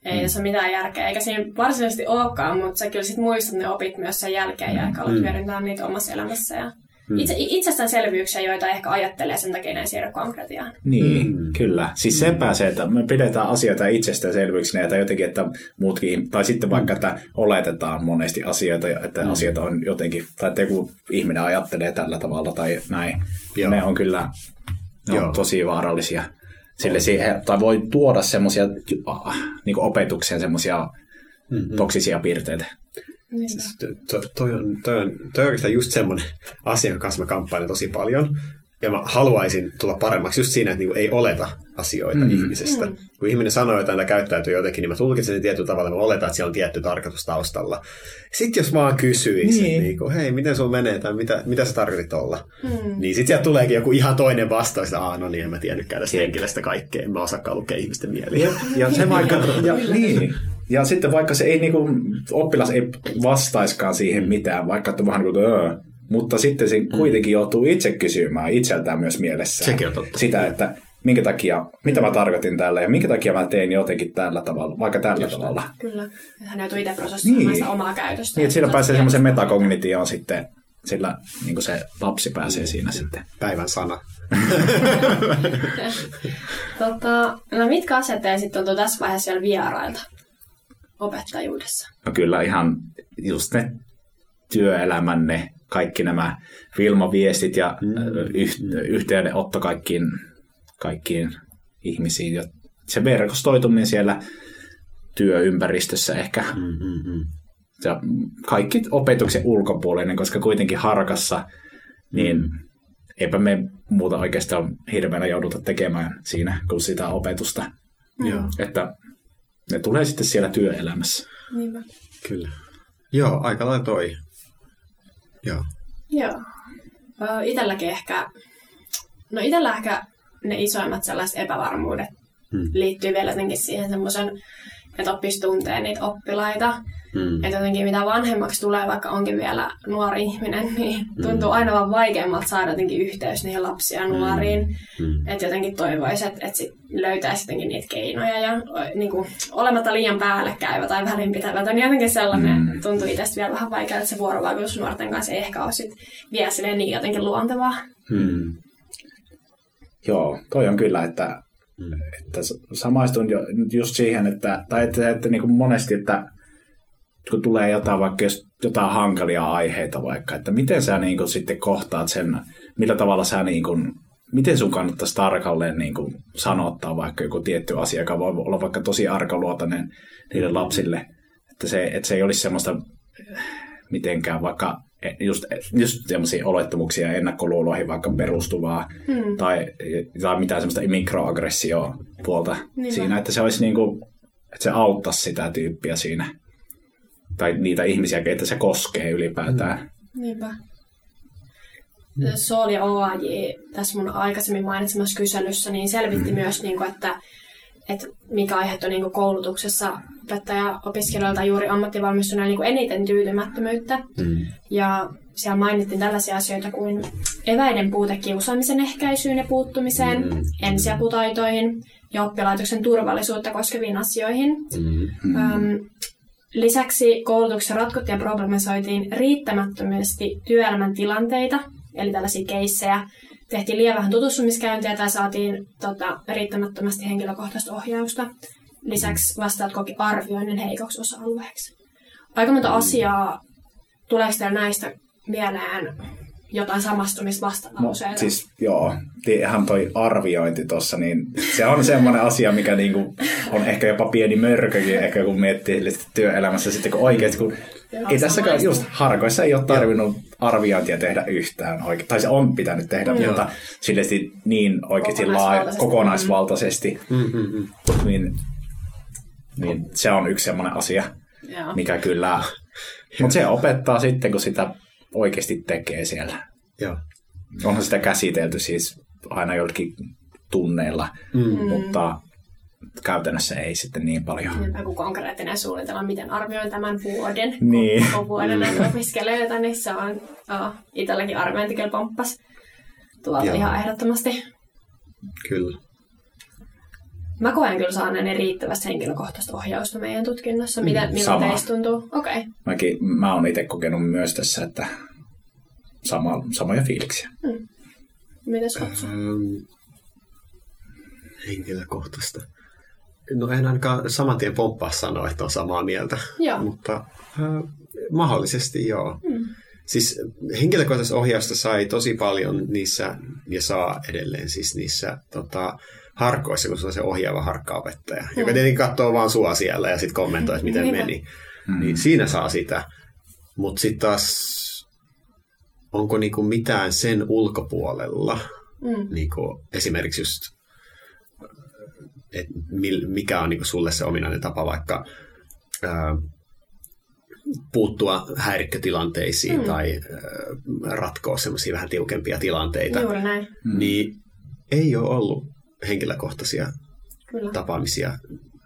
ei mm. ole mitään järkeä. Eikä siinä varsinaisesti olekaan, mutta sä kyllä sit muistat ne opit myös sen jälkeen ja ehkä alat Mm. hyödyntää niitä omassa elämässä. Ja Mm. itse, itsestäänselvyyksiä, joita ehkä ajattelee sen takia ne ei siirry konkretiaan. Niin, Mm. mm. kyllä. Siis se, että me pidetään asioita itsestäänselvyyksinä tai jotenkin, että muutkin, tai sitten vaikka, että oletetaan monesti asioita, että mm. asioita on jotenkin, tai että joku ihminen ajattelee tällä tavalla tai näin. Joo. Ne on kyllä ne Joo. on tosi vaarallisia. Sille siihen, tai voi tuoda semmoisia niin opetuksia, semmoisia Mm-hmm. toksisia piirteitä. Niinpä. To, toi, on, toi, on, toi on oikeastaan just semmoinen asia, jonka kanssa mä kamppailen tosi paljon. Ja mä haluaisin tulla paremmaksi just siinä, että niinku ei oleta asioita Mm. ihmisestä. Mm. Kun ihminen sanoo jotain tai käyttäytyy jotenkin, niin mä tulkitsen sen tietyllä tavalla, mä oletan, että siellä on tietty tarkoitus taustalla. Sitten jos vaan kysyisin, Niin. niin. niin kuin, hei, miten sulla menee tai mitä, mitä sä tarkoitit olla? Mm. Niin sitten sieltä tuleekin joku ihan toinen vastaus, että no niin, en mä tiennytkään tästä henkilöstä kaikkea, en mä osaakaan lukea ihmisten mieliä. Ja, ja se vaikka, ja, niin. ja sitten vaikka se ei niinku, oppilas ei vastaiskaan siihen mitään, vaikka että vähän niin kuin, öö, mutta sitten se kuitenkin joutuu itse kysymään itseltään myös mielessään on totta. sitä, että minkä takia, mitä mä tarkoitin tällä ja minkä takia mä tein jotenkin tällä tavalla, vaikka tällä Just tavalla. Kyllä. Hän joutuu itse prosessoimaan Niin. sitä omaa käytöstä. Niin, että on pääsee semmoisen metakognitioon sitten, sillä niin se lapsi pääsee siinä sitten. Päivän sana. *laughs* Tota, no mitkä sitten tuntuu tässä vaiheessa vielä vierailta opettajuudessa? No kyllä ihan just ne työelämänne, kaikki nämä filmaviestit ja Mm. mm. yh, yhteydenotto kaikkiin, kaikkiin ihmisiin. se verkostoituminen siellä työympäristössä ehkä. Mm-hmm. Ja kaikki opetuksen ulkopuolinen, koska kuitenkin harkassa, niin eipä me muuta oikeastaan hirveänä jouduta tekemään siinä kuin sitä opetusta. Joo, Että ne tulee sitten siellä työelämässä. Niinpä. kyllä. Joo, aika lailla toi. Joo. Joo. Itelläkin ehkä, no itellä ehkä ne isoimmat sellaiset epävarmuudet Hmm. liittyy vielä jotenkin siihen semmoisen, että oppisi tuntee niitä oppilaita. Mm. Että jotenkin mitä vanhemmaksi tulee, vaikka onkin vielä nuori ihminen, *laughs* niin tuntuu aina vaan vaikeammalta saada jotenkin yhteys niihin lapsiin ja nuoriin. Mm. Että jotenkin toivoisi, että, että sit löytäisi jotenkin niitä keinoja ja niin kuin, olematta liian päällekkäivä tai välinpitävä. Niin jotenkin sellainen Mm. tuntuu itsestä vielä vähän vaikeaa, että se vuorovaikutus nuorten kanssa ei ehkä ole sit vielä silleen niin jotenkin luontevaa. Mm. Joo, toi on kyllä, että, Mm. että samaistun jo, just siihen, että, tai että, että niin kuin monesti, että kun tulee jotain vaikka jos jotain hankalia aiheita vaikka, että miten sä niin kuin sitten kohtaat sen, millä tavalla sä niin kuin, miten sun kannattaisi tarkalleen niin kuin sanottaa vaikka joku tietty asia, joka voi olla vaikka tosi arkaluotainen niille lapsille, että se, että se ei olisi semmoista mitenkään vaikka just, just sellaisia olettamuksia ennakkoluuloihin vaikka perustuvaa Hmm. tai, tai mitään semmoista mikroaggressioa puolta Niinpä. siinä, että se olisi niin kuin, että se auttaisi sitä tyyppiä siinä tai niitä ihmisiä, keitä se koskee ylipäätään. Niinpä. Sool ja OAJ tässä mun aikaisemmin mainitsemassa kyselyssä niin selvitti myös, niin kuin, että, että mikä aiheuttoi niin kuin koulutuksessa opettaja-opiskelijoilta juuri ammattivalmistuneilla niin kuin eniten tyytymättömyyttä. Mm. Ja siellä mainittiin tällaisia asioita kuin eväiden puute kiusaamisen ehkäisyyn ja puuttumiseen, Mm. ensiaputaitoihin ja oppilaitoksen turvallisuutta koskeviin asioihin. Mm. Öm, lisäksi koulutuksessa ratkottiin ja problematisoitiin riittämättömästi työelämän tilanteita, eli tällaisia keissejä. Tehtiin liian vähän tutustumiskäyntiä tai saatiin tota, riittämättömästi henkilökohtaista ohjausta. Lisäksi vastaat koki arvioinnin heikoksi osa-alueeksi. Aika monta asiaa. Tuleeko teillä näistä mieleen jotain samastumista vastalauseita? No, siis joo, ihan toi arviointi tuossa, niin se on semmoinen asia, mikä niinku on ehkä jopa pieni mörkökin, ehkä kun miettii työelämässä sitten kun oikeasti, kun ei tässäkään just harkoissa ei ole tarvinnut arviointia tehdä yhtään oikein, tai se on pitänyt tehdä, Mm. mutta sille niin oikeasti laaja, Kokonaisvaltaisesti. kokonaisvaltaisesti, Mm-hmm. niin, niin se on yksi semmoinen asia, Joo. mikä kyllä, mutta se opettaa sitten, kun sitä oikeasti tekee siellä. Joo. Onhan sitä käsitelty siis aina jollakin tunneilla, Mm. mutta käytännössä ei sitten niin paljon. joku konkreettinen suunnitelma, miten arvioin tämän vuoden, Niin. koko vuoden näitä opiskelijoita, niin se on oh, itselläkin arviointi kyllä pomppas tuolta ihan ehdottomasti. Kyllä. Mä koen kyllä saaneeni riittävästi henkilökohtaista ohjausta meidän tutkinnossa. Miten, miltä sama. teistä tuntuu? Okei. Okay. Mäkin, mä oon itse kokenut myös tässä, että sama, samoja fiiliksiä. Mites Otso? Ähm, henkilökohtaista. No en ainakaan saman tien pomppaa sanoa, että on samaa mieltä. Joo. Mutta äh, mahdollisesti joo. Mm. Siis henkilökohtaisesta ohjausta sai tosi paljon niissä, ja saa edelleen siis niissä tota, harkoissa, kun se on se ohjaava harkkaopettaja, mm. joka tietenkin katsoo vaan sua siellä ja sitten kommentoi, että miten meni. Mm. Niin siinä saa sitä. Mutta sitten taas, onko niinku mitään sen ulkopuolella, Mm. niinku, esimerkiksi just, et mikä on niinku sulle se ominainen tapa vaikka ää, puuttua häirikkötilanteisiin Mm. tai ää, ratkoa semmoisia vähän tiukempia tilanteita, Juuri näin, niin ei ole ollut henkilökohtaisia kyllä. tapaamisia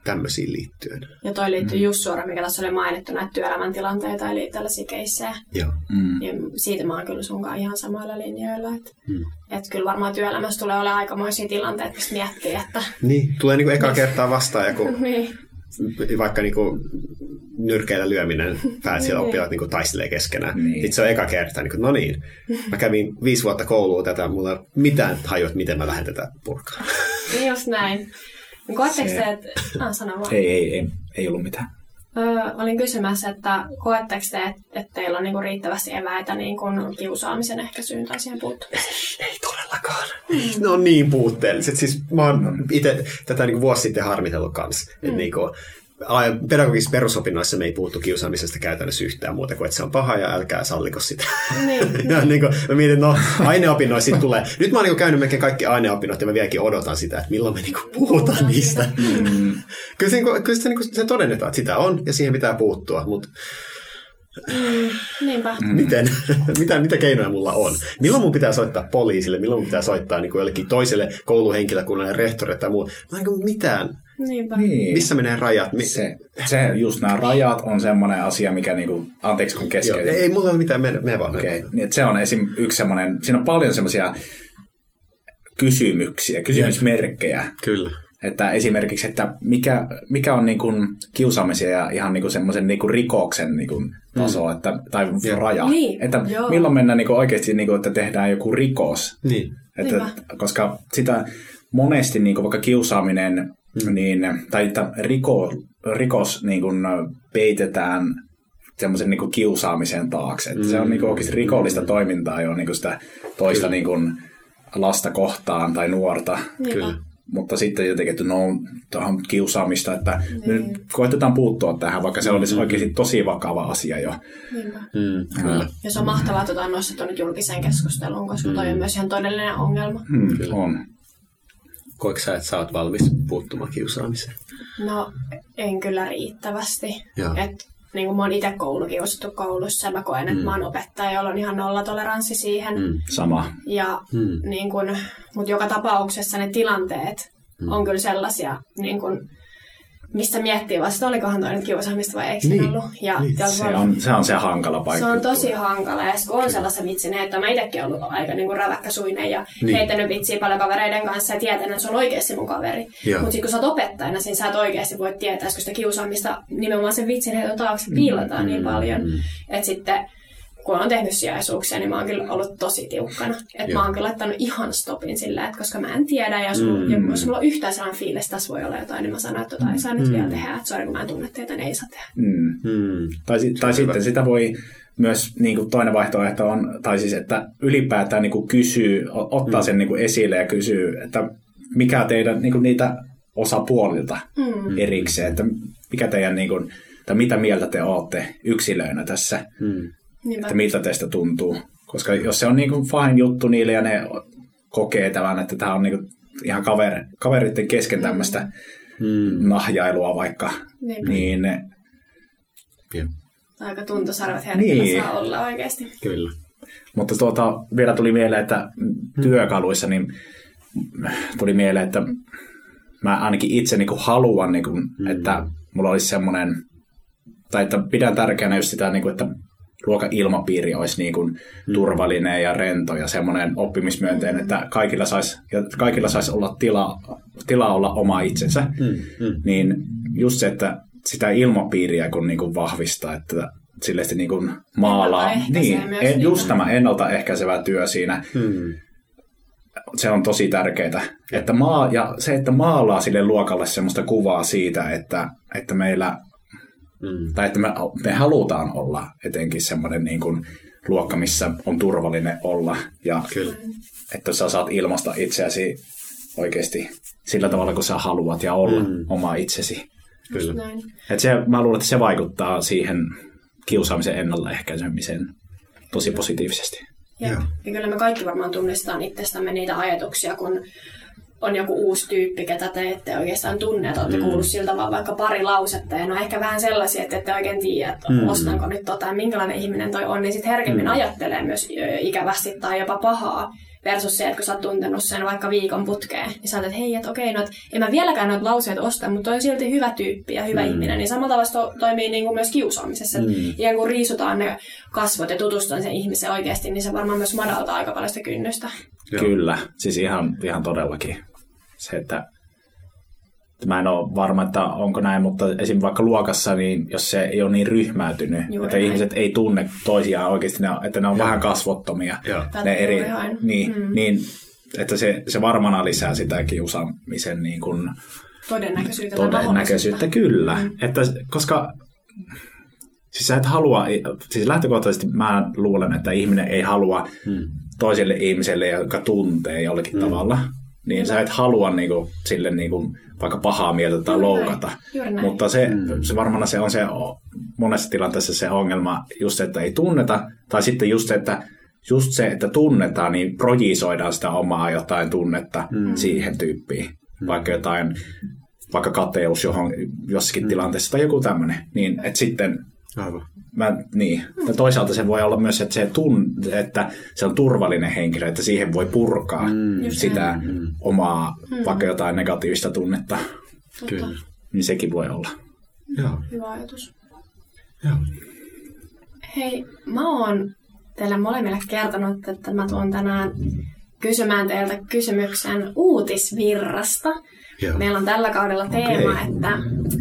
tämmöisiin liittyen. Ja toi liittyy just suoraan, mikä tässä oli mainittu, näitä työelämän tilanteita, eli tällaisia keissejä. Joo. Mm. Niin siitä mä oon kyllä sunkaan ihan samoilla linjoilla. Että Mm. et kyllä varmaan työelämässä tulee olemaan aikamoisia tilanteita, mistä miettii, että Niin, tulee niinku eka kertaa vastaan joku *laughs* niin, vaikka niinku nyrkeillä lyöminen, päät siellä Niin. oppilaat niinku taistelee keskenään. Niin. Sitten se on eka kerta, niin no niin, mä kävin viisi vuotta koulua tätä, mulla ei ole mitään hajua, että miten mä lähden tätä purkaa. niin just näin. Koetteko Se- että... Ah, sano vaan. Ei, ei, ei, ei ollut mitään. Öö, olin kysymässä, että koetteko te, että, teillä on niinku riittävästi eväitä niin kun kiusaamisen ehkäisyyn tai siihen puuttumiseen? Ei, *laughs* ei todellakaan. Ne on niin puutteelliset. Siis mä oon itse tätä niin vuosi sitten harmitellut kanssa. Mm. Että niin kuin, pedagogisissa perusopinnoissa me ei puhuttu kiusaamisesta käytännössä yhtään muuta kuin, että se on paha ja älkää salliko sitä. Niin. ja *laughs* niin kuin, mä mietin, no aineopinnoissa tulee. Nyt mä oon niin käynyt melkein kaikki aineopinnot ja mä vieläkin odotan sitä, että milloin me niin kuin puhutaan niistä. Mm. *laughs* kyllä se, niin kyllä se, niin kuin, se todennetaan, että sitä on ja siihen pitää puuttua, mutta Mm, niinpä. Miten? *laughs* mitä, mitä keinoja mulla on? Milloin mun pitää soittaa poliisille? Milloin mun pitää soittaa niin kuin jollekin toiselle kouluhenkilökunnalle, rehtorille tai muu? Mä en mitään. Niinpä. Niin. Missä menee rajat? Mi- se, se, just nämä rajat on semmoinen asia, mikä niinku, anteeksi kun keskeytin. Joo, ei mulla ole mitään, me, me vaan. Okay. Niin, se on esim. yksi semmoinen, siinä on paljon semmoisia kysymyksiä, kysymysmerkkejä. Kyllä. Että esimerkiksi, että mikä, mikä on niin kuin kiusaamisen ja ihan niin kuin semmoisen niin kuin rikoksen niin kuin taso, mm. että, tai Joo. raja. Niin. Että Joo. milloin mennään niin kuin oikeasti, niin kuin, että tehdään joku rikos. Niin. Että, koska sitä monesti niin kuin vaikka kiusaaminen mm. niin, tai että riko, rikos niin kuin peitetään semmoisen niin kiusaamisen taakse. Että mm. Se on niin kuin oikeasti rikollista mm. toimintaa jo niin kuin sitä toista niin kuin lasta kohtaan tai nuorta. Kyllä. Mutta sitten jotenkin, että no, tuohon kiusaamista, että niin. nyt koetetaan puuttua tähän, vaikka se olisi mm. oikeasti tosi vakava asia jo. Mm, kyllä. Ja se on mahtavaa, että on nostettu nyt julkiseen keskusteluun, koska mm. toi on myös ihan todellinen ongelma. Mm, kyllä. On. Koetko sä, että sä oot valmis puuttumaan kiusaamiseen? No, en kyllä riittävästi. Et, niin kuin mä oon itse koulukiusattu koulussa ja mä koen, että mm. mä oon opettaja, jolla on ihan nollatoleranssi siihen. Mm. Sama. Ja, mm. niin kun, mutta joka tapauksessa ne tilanteet mm. on kyllä sellaisia, niin kun, mistä miettii vasta, olikohan toi nyt kiusaamista vai eikö niin. ollut. Ja, niin. ja se, on, se on se hankala paikka. Se on tosi hankala. Ja kun on sellaista vitsinä, että mä itsekin ollut aika niin kuin räväkkäsuinen ja niin. heittänyt vitsiä paljon kavereiden kanssa ja tietänyt, että se on oikeasti mun kaveri. Mutta sitten kun sä oot opettajana, niin sä et oikeasti voi tietää, koska sitä kiusaamista nimenomaan sen vitsin heiton taakse piilotaan mm. niin paljon. Mm. Että sitten kun on tehnyt sijaisuuksia, niin mä oon kyllä ollut tosi tiukkana. Että mä oon kyllä laittanut ihan stopin sillä, että koska mä en tiedä, ja jos, mm. mulla, jos mulla on yhtään sellainen fiilis, että tässä voi olla jotain, niin mä sanon, että tota ei saa nyt mm. vielä tehdä, että sori, kun mä en tunne teitä, niin ei saa tehdä. Mm. Mm. Tai, tai sitten sitä voi myös niin kuin toinen vaihtoehto on, tai siis, että ylipäätään niin kuin kysyy, ottaa mm. sen niin kuin esille ja kysyy, että mikä teidän niin kuin niitä osapuolilta mm. erikseen, että mikä teidän, niin kuin, tai mitä mieltä te olette yksilöinä tässä. Mm Niinpä. että miltä teistä tuntuu. Koska jos se on niin kuin fine juttu niille ja ne kokee tämän, että tämä on niin kuin ihan kaver, kaveritten kesken tämmöistä mm. nahjailua vaikka, Niinpä. niin ne... Yeah. Aika tuntosarvet herkillä niin. saa olla oikeasti. Kyllä. Mutta tuota, vielä tuli mieleen, että työkaluissa niin tuli mieleen, että mä ainakin itse niin kuin haluan, niin kuin, mm. että mulla olisi semmoinen, tai että pidän tärkeänä just sitä, niin kuin, että ilmapiiri olisi niin kuin mm. turvallinen ja rento ja semmoinen oppimismyönteinen, että kaikilla saisi kaikilla sais olla tila, tila olla oma itsensä. Mm. Mm. Niin just se, että sitä ilmapiiriä kun niin kuin vahvistaa, että sille niin kuin maalaa. Niin, en, just tämä ennaltaehkäisevä työ siinä. Mm. Se on tosi tärkeää. Että maa, ja se, että maalaa sille luokalle semmoista kuvaa siitä, että, että meillä Mm. Tai että me, me halutaan olla etenkin semmoinen niin kuin luokka, missä on turvallinen olla. Ja Kyllä. että sä saat ilmasta itseäsi oikeasti sillä tavalla, kun sä haluat ja olla mm. oma itsesi. Kyllä. Et se, mä luulen, että se vaikuttaa siihen kiusaamisen ennaltaehkäisemiseen tosi positiivisesti. Ja, ja kyllä me kaikki varmaan tunnistetaan itsestämme niitä ajatuksia, kun on joku uusi tyyppi, ketä te ette oikeastaan tunne, että olette mm. kuullut siltä vaan vaikka pari lausetta, ja no ehkä vähän sellaisia, että ette oikein tiedä, että mm. ostanko nyt tota, minkälainen ihminen toi on, niin sitten herkemmin mm. ajattelee myös ikävästi tai jopa pahaa, versus se, että kun sä oot tuntenut sen vaikka viikon putkeen, niin sä että hei, että okei, no, että en mä vieläkään noita lauseita osta, mutta toi on silti hyvä tyyppi ja hyvä mm. ihminen, niin samalla tavalla to- toimii niin kuin myös kiusaamisessa. Mm. Että kun riisutaan ne kasvot ja tutustutaan sen ihmisen oikeasti, niin se varmaan myös madaltaa aika paljon sitä kynnystä. Kyllä, siis ihan, ihan todellakin se, että mä en ole varma, että onko näin, mutta esim. vaikka luokassa, niin jos se ei ole niin ryhmäytynyt, Juuri että näin. ihmiset ei tunne toisiaan oikeasti, ne, että ne on Joo. vähän kasvottomia, Joo. ne eri, niin, mm. niin, että se, se varmana lisää sitä kiusaamisen niin kuin, todennäköisyyttä. Todennäköisyyttä, kyllä. Mm. Että, koska siis sä et halua, siis lähtökohtaisesti mä luulen, että ihminen ei halua hmm. toiselle ihmiselle, joka tuntee jollakin hmm. tavalla, niin Kyllä. sä et halua niin kuin, sille niin kuin, vaikka pahaa mieltä tai Juuri loukata. Näin. Mutta se, hmm. se varmaan se on se monessa tilanteessa se ongelma, just se, että ei tunneta, tai sitten just se, että just se, että tunnetaan, niin projisoidaan sitä omaa jotain tunnetta hmm. siihen tyyppiin. Hmm. Vaikka jotain, vaikka kateus johon, jossakin hmm. tilanteessa tai joku tämmöinen. Niin, että sitten Aivan. Mä, niin. Ja toisaalta se voi olla myös, että se, tun, että se on turvallinen henkilö, että siihen voi purkaa mm. sitä mm. omaa, mm. vaikka jotain negatiivista tunnetta. Kyllä. Niin sekin voi olla. Joo. Hyvä ajatus. Joo. Hei, mä oon teille molemmille kertonut, että mä tuon tänään kysymään teiltä kysymyksen uutisvirrasta. Joo. Meillä on tällä kaudella teema, okay. että,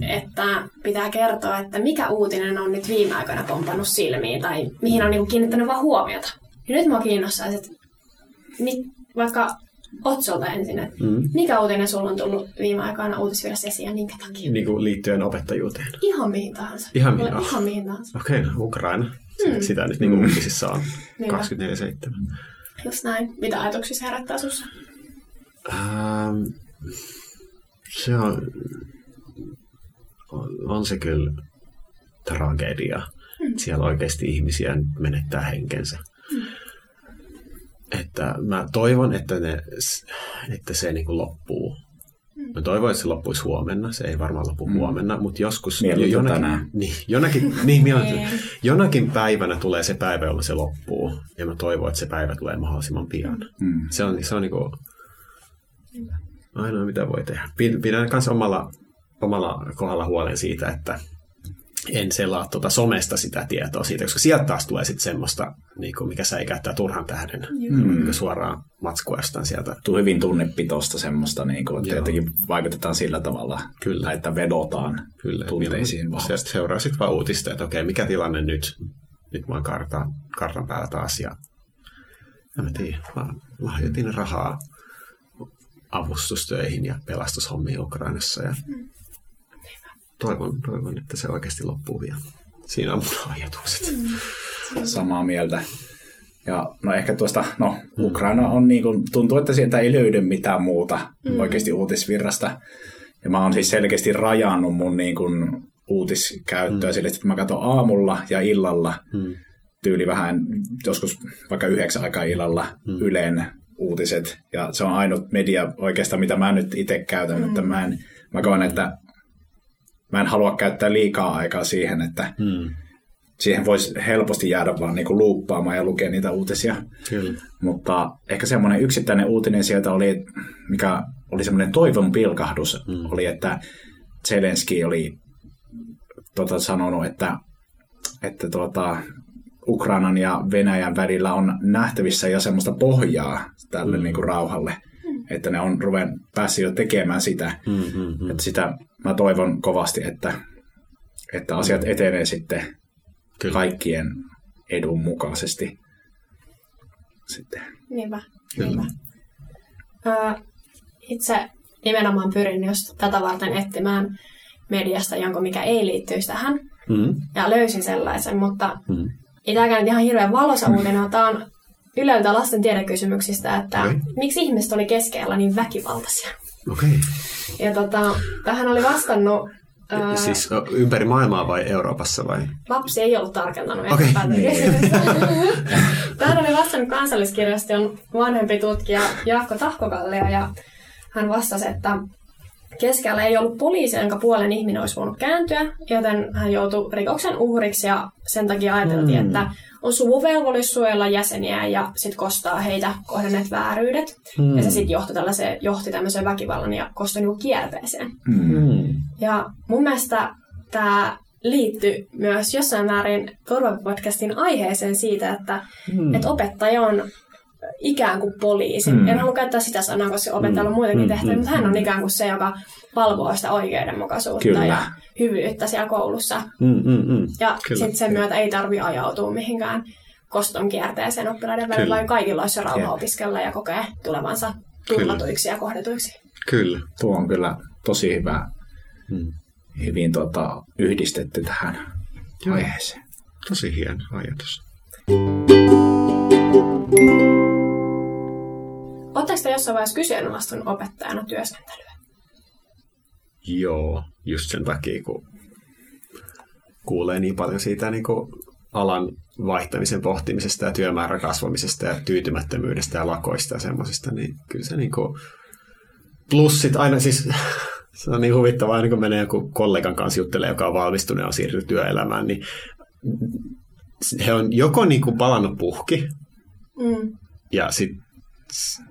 että pitää kertoa, että mikä uutinen on nyt viime aikoina pompannut silmiin tai mihin on niin kiinnittänyt vaan huomiota. Ja nyt mua kiinnostaisi, että mit, vaikka Otsolta ensin, että mm. mikä uutinen sulla on tullut viime aikoina uutisvirassa esiin ja minkä takia? Niin kuin liittyen opettajuuteen. Ihan mihin tahansa. Ihan mihin, ihan mihin tahansa. Okei, okay, no, Ukraina. Mm. Sitä nyt niin kuin uutisissa on 24-7. Just näin. Mitä ajatuksia se herättää sinussa? Ähm, se on, on se kyllä tragedia. Mm. Siellä oikeasti ihmisiä menettää henkensä. Mm. Että mä toivon, että, ne, että se niin kuin loppuu. Mm. Mä toivon, että se loppuisi huomenna. Se ei varmaan lopu mm. huomenna, mutta joskus... jonakin, niin, jonakin, niin, niin, jonakin päivänä tulee se päivä, jolloin se loppuu. Ja mä toivon, että se päivä tulee mahdollisimman pian. Mm. Se on, se on niin kuin, ainoa mitä voi tehdä. Pidän myös omalla, omalla kohdalla huolen siitä, että en selaa tuota somesta sitä tietoa siitä, koska sieltä taas tulee sitten semmoista, niin kuin mikä säikäyttää turhan tähden mm. niin suoraan matskuestaan sieltä. Tuu hyvin tunnepitoista semmoista, niin kuin, että jotenkin vaikutetaan sillä tavalla, Kyllä. että vedotaan Kyllä. tunteisiin vahvasti. seuraa sitten vaan uutista, että okei, mikä tilanne nyt? Nyt mä oon kartan, kartan päällä taas ja en mä tiedä, mä lahjoitin rahaa avustustöihin ja pelastushommiin Ukrainassa. Ja toivon, toivon, että se oikeasti loppuu vielä. Siinä on mun ajatukset. Mm. Samaa mieltä. Ja no ehkä tuosta, no Ukraina on niin kuin, tuntuu, että sieltä ei löydy mitään muuta mm. oikeasti uutisvirrasta. Ja mä oon siis selkeästi rajannut mun niin kuin, uutiskäyttöä mm. sille, että mä katson aamulla ja illalla mm. tyyli vähän, joskus vaikka yhdeksän aikaa illalla mm. Yleen uutiset. Ja se on ainut media oikeastaan, mitä mä nyt itse käytän. Mm. Että mä, en, mä koen, että mä en halua käyttää liikaa aikaa siihen, että mm. siihen voisi helposti jäädä vaan niin kuin luuppaamaan ja lukea niitä uutisia. Kyllä. Mutta ehkä semmoinen yksittäinen uutinen sieltä oli, mikä oli semmoinen toivon pilkahdus, mm. oli, että Zelenski oli tota, sanonut, että, että tuota, Ukrainan ja Venäjän välillä on nähtävissä jo semmoista pohjaa tälle mm. niin kuin rauhalle, mm. että ne on ruven, päässyt jo tekemään sitä. Mm, mm, mm. Että sitä mä toivon kovasti, että, että asiat mm. etenee sitten Kyllä. kaikkien edun mukaisesti. Sitten. Niinpä. Niinpä. Ö, itse nimenomaan pyrin just tätä varten etsimään mediasta jonkun, mikä ei liittyisi tähän. Mm. Ja löysin sellaisen, mutta mm ei tämäkään nyt ihan hirveän valoisa uutinen, tämä on Yleltä lasten tiedekysymyksistä, että okay. miksi ihmiset oli keskellä niin väkivaltaisia. Okei. Okay. Ja tota, tähän oli vastannut... Ää, siis ympäri maailmaa vai Euroopassa vai? Lapsi ei ollut tarkentanut okay. *laughs* Tähän oli vastannut kansalliskirjaston vanhempi tutkija Jaakko Tahkokallio ja hän vastasi, että Keskellä ei ollut poliisi, jonka puolen ihminen olisi voinut kääntyä, joten hän joutui rikoksen uhriksi ja sen takia ajateltiin, mm. että on suvuvelvollisuus suojella jäseniä ja sitten kostaa heitä kohdanneet vääryydet. Mm. Ja se sitten johti, tällaiseen, johti tämmöiseen väkivallan ja koston niin kierteeseen. Mm. Ja mun mielestä tämä liittyy myös jossain määrin Turvapodcastin aiheeseen siitä, että, mm. että opettaja on ikään kuin poliisi. Mm. En halua käyttää sitä sanaa, koska opettajalla on muitakin mm. tehtäviä, mm. mutta hän on ikään kuin se, joka valvoo sitä oikeudenmukaisuutta Kyllä. ja hyvyyttä siellä koulussa. Mm, mm, mm. Ja sitten sen myötä ei tarvi ajautua mihinkään koston kierteeseen oppilaiden välillä, vaan kaikilla olisi rauha opiskella ja kokea tulevansa turvatuiksi ja kohdetuiksi. Kyllä. Tuo on kyllä tosi hyvä, mm. hyvin tota, yhdistetty tähän Joo. aiheeseen. Tosi hieno ajatus. Oletteko te jossain vaiheessa kyseenalaistanut opettajana työskentelyä? Joo, just sen takia, kun kuulee niin paljon siitä niin kuin alan vaihtamisen pohtimisesta ja työmäärän kasvamisesta ja tyytymättömyydestä ja lakoista ja semmoisista, niin kyllä se niin kuin plussit aina siis *laughs* se on niin huvittavaa, aina kun menee joku kollegan kanssa juttelee, joka on valmistunut ja on siirtynyt työelämään, niin he on joko niin kuin palannut puhki Mm. ja sitten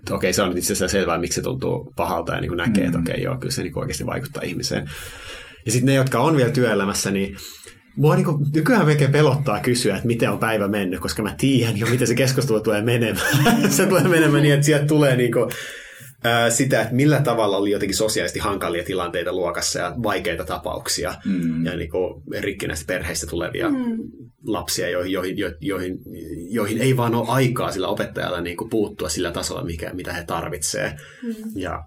okei, okay, se on itse asiassa selvää, miksi se tuntuu pahalta ja niin kuin näkee, mm. että okei, okay, joo, kyllä se niin kuin oikeasti vaikuttaa ihmiseen. Ja sitten ne, jotka on vielä työelämässä, niin Mua niin kuin, nykyään melkein pelottaa kysyä, että miten on päivä mennyt, koska mä tiedän jo, miten se keskustelu tulee menemään. *laughs* se tulee menemään niin, että sieltä tulee niin kuin, sitä, että millä tavalla oli jotenkin sosiaalisesti hankalia tilanteita luokassa ja vaikeita tapauksia mm. ja niin kuin, rikkinäistä perheistä tulevia mm. lapsia, joihin, joihin, joihin, joihin ei vaan ole aikaa sillä opettajalla niin kuin puuttua sillä tasolla, mikä, mitä he tarvitsee. Mm. Ja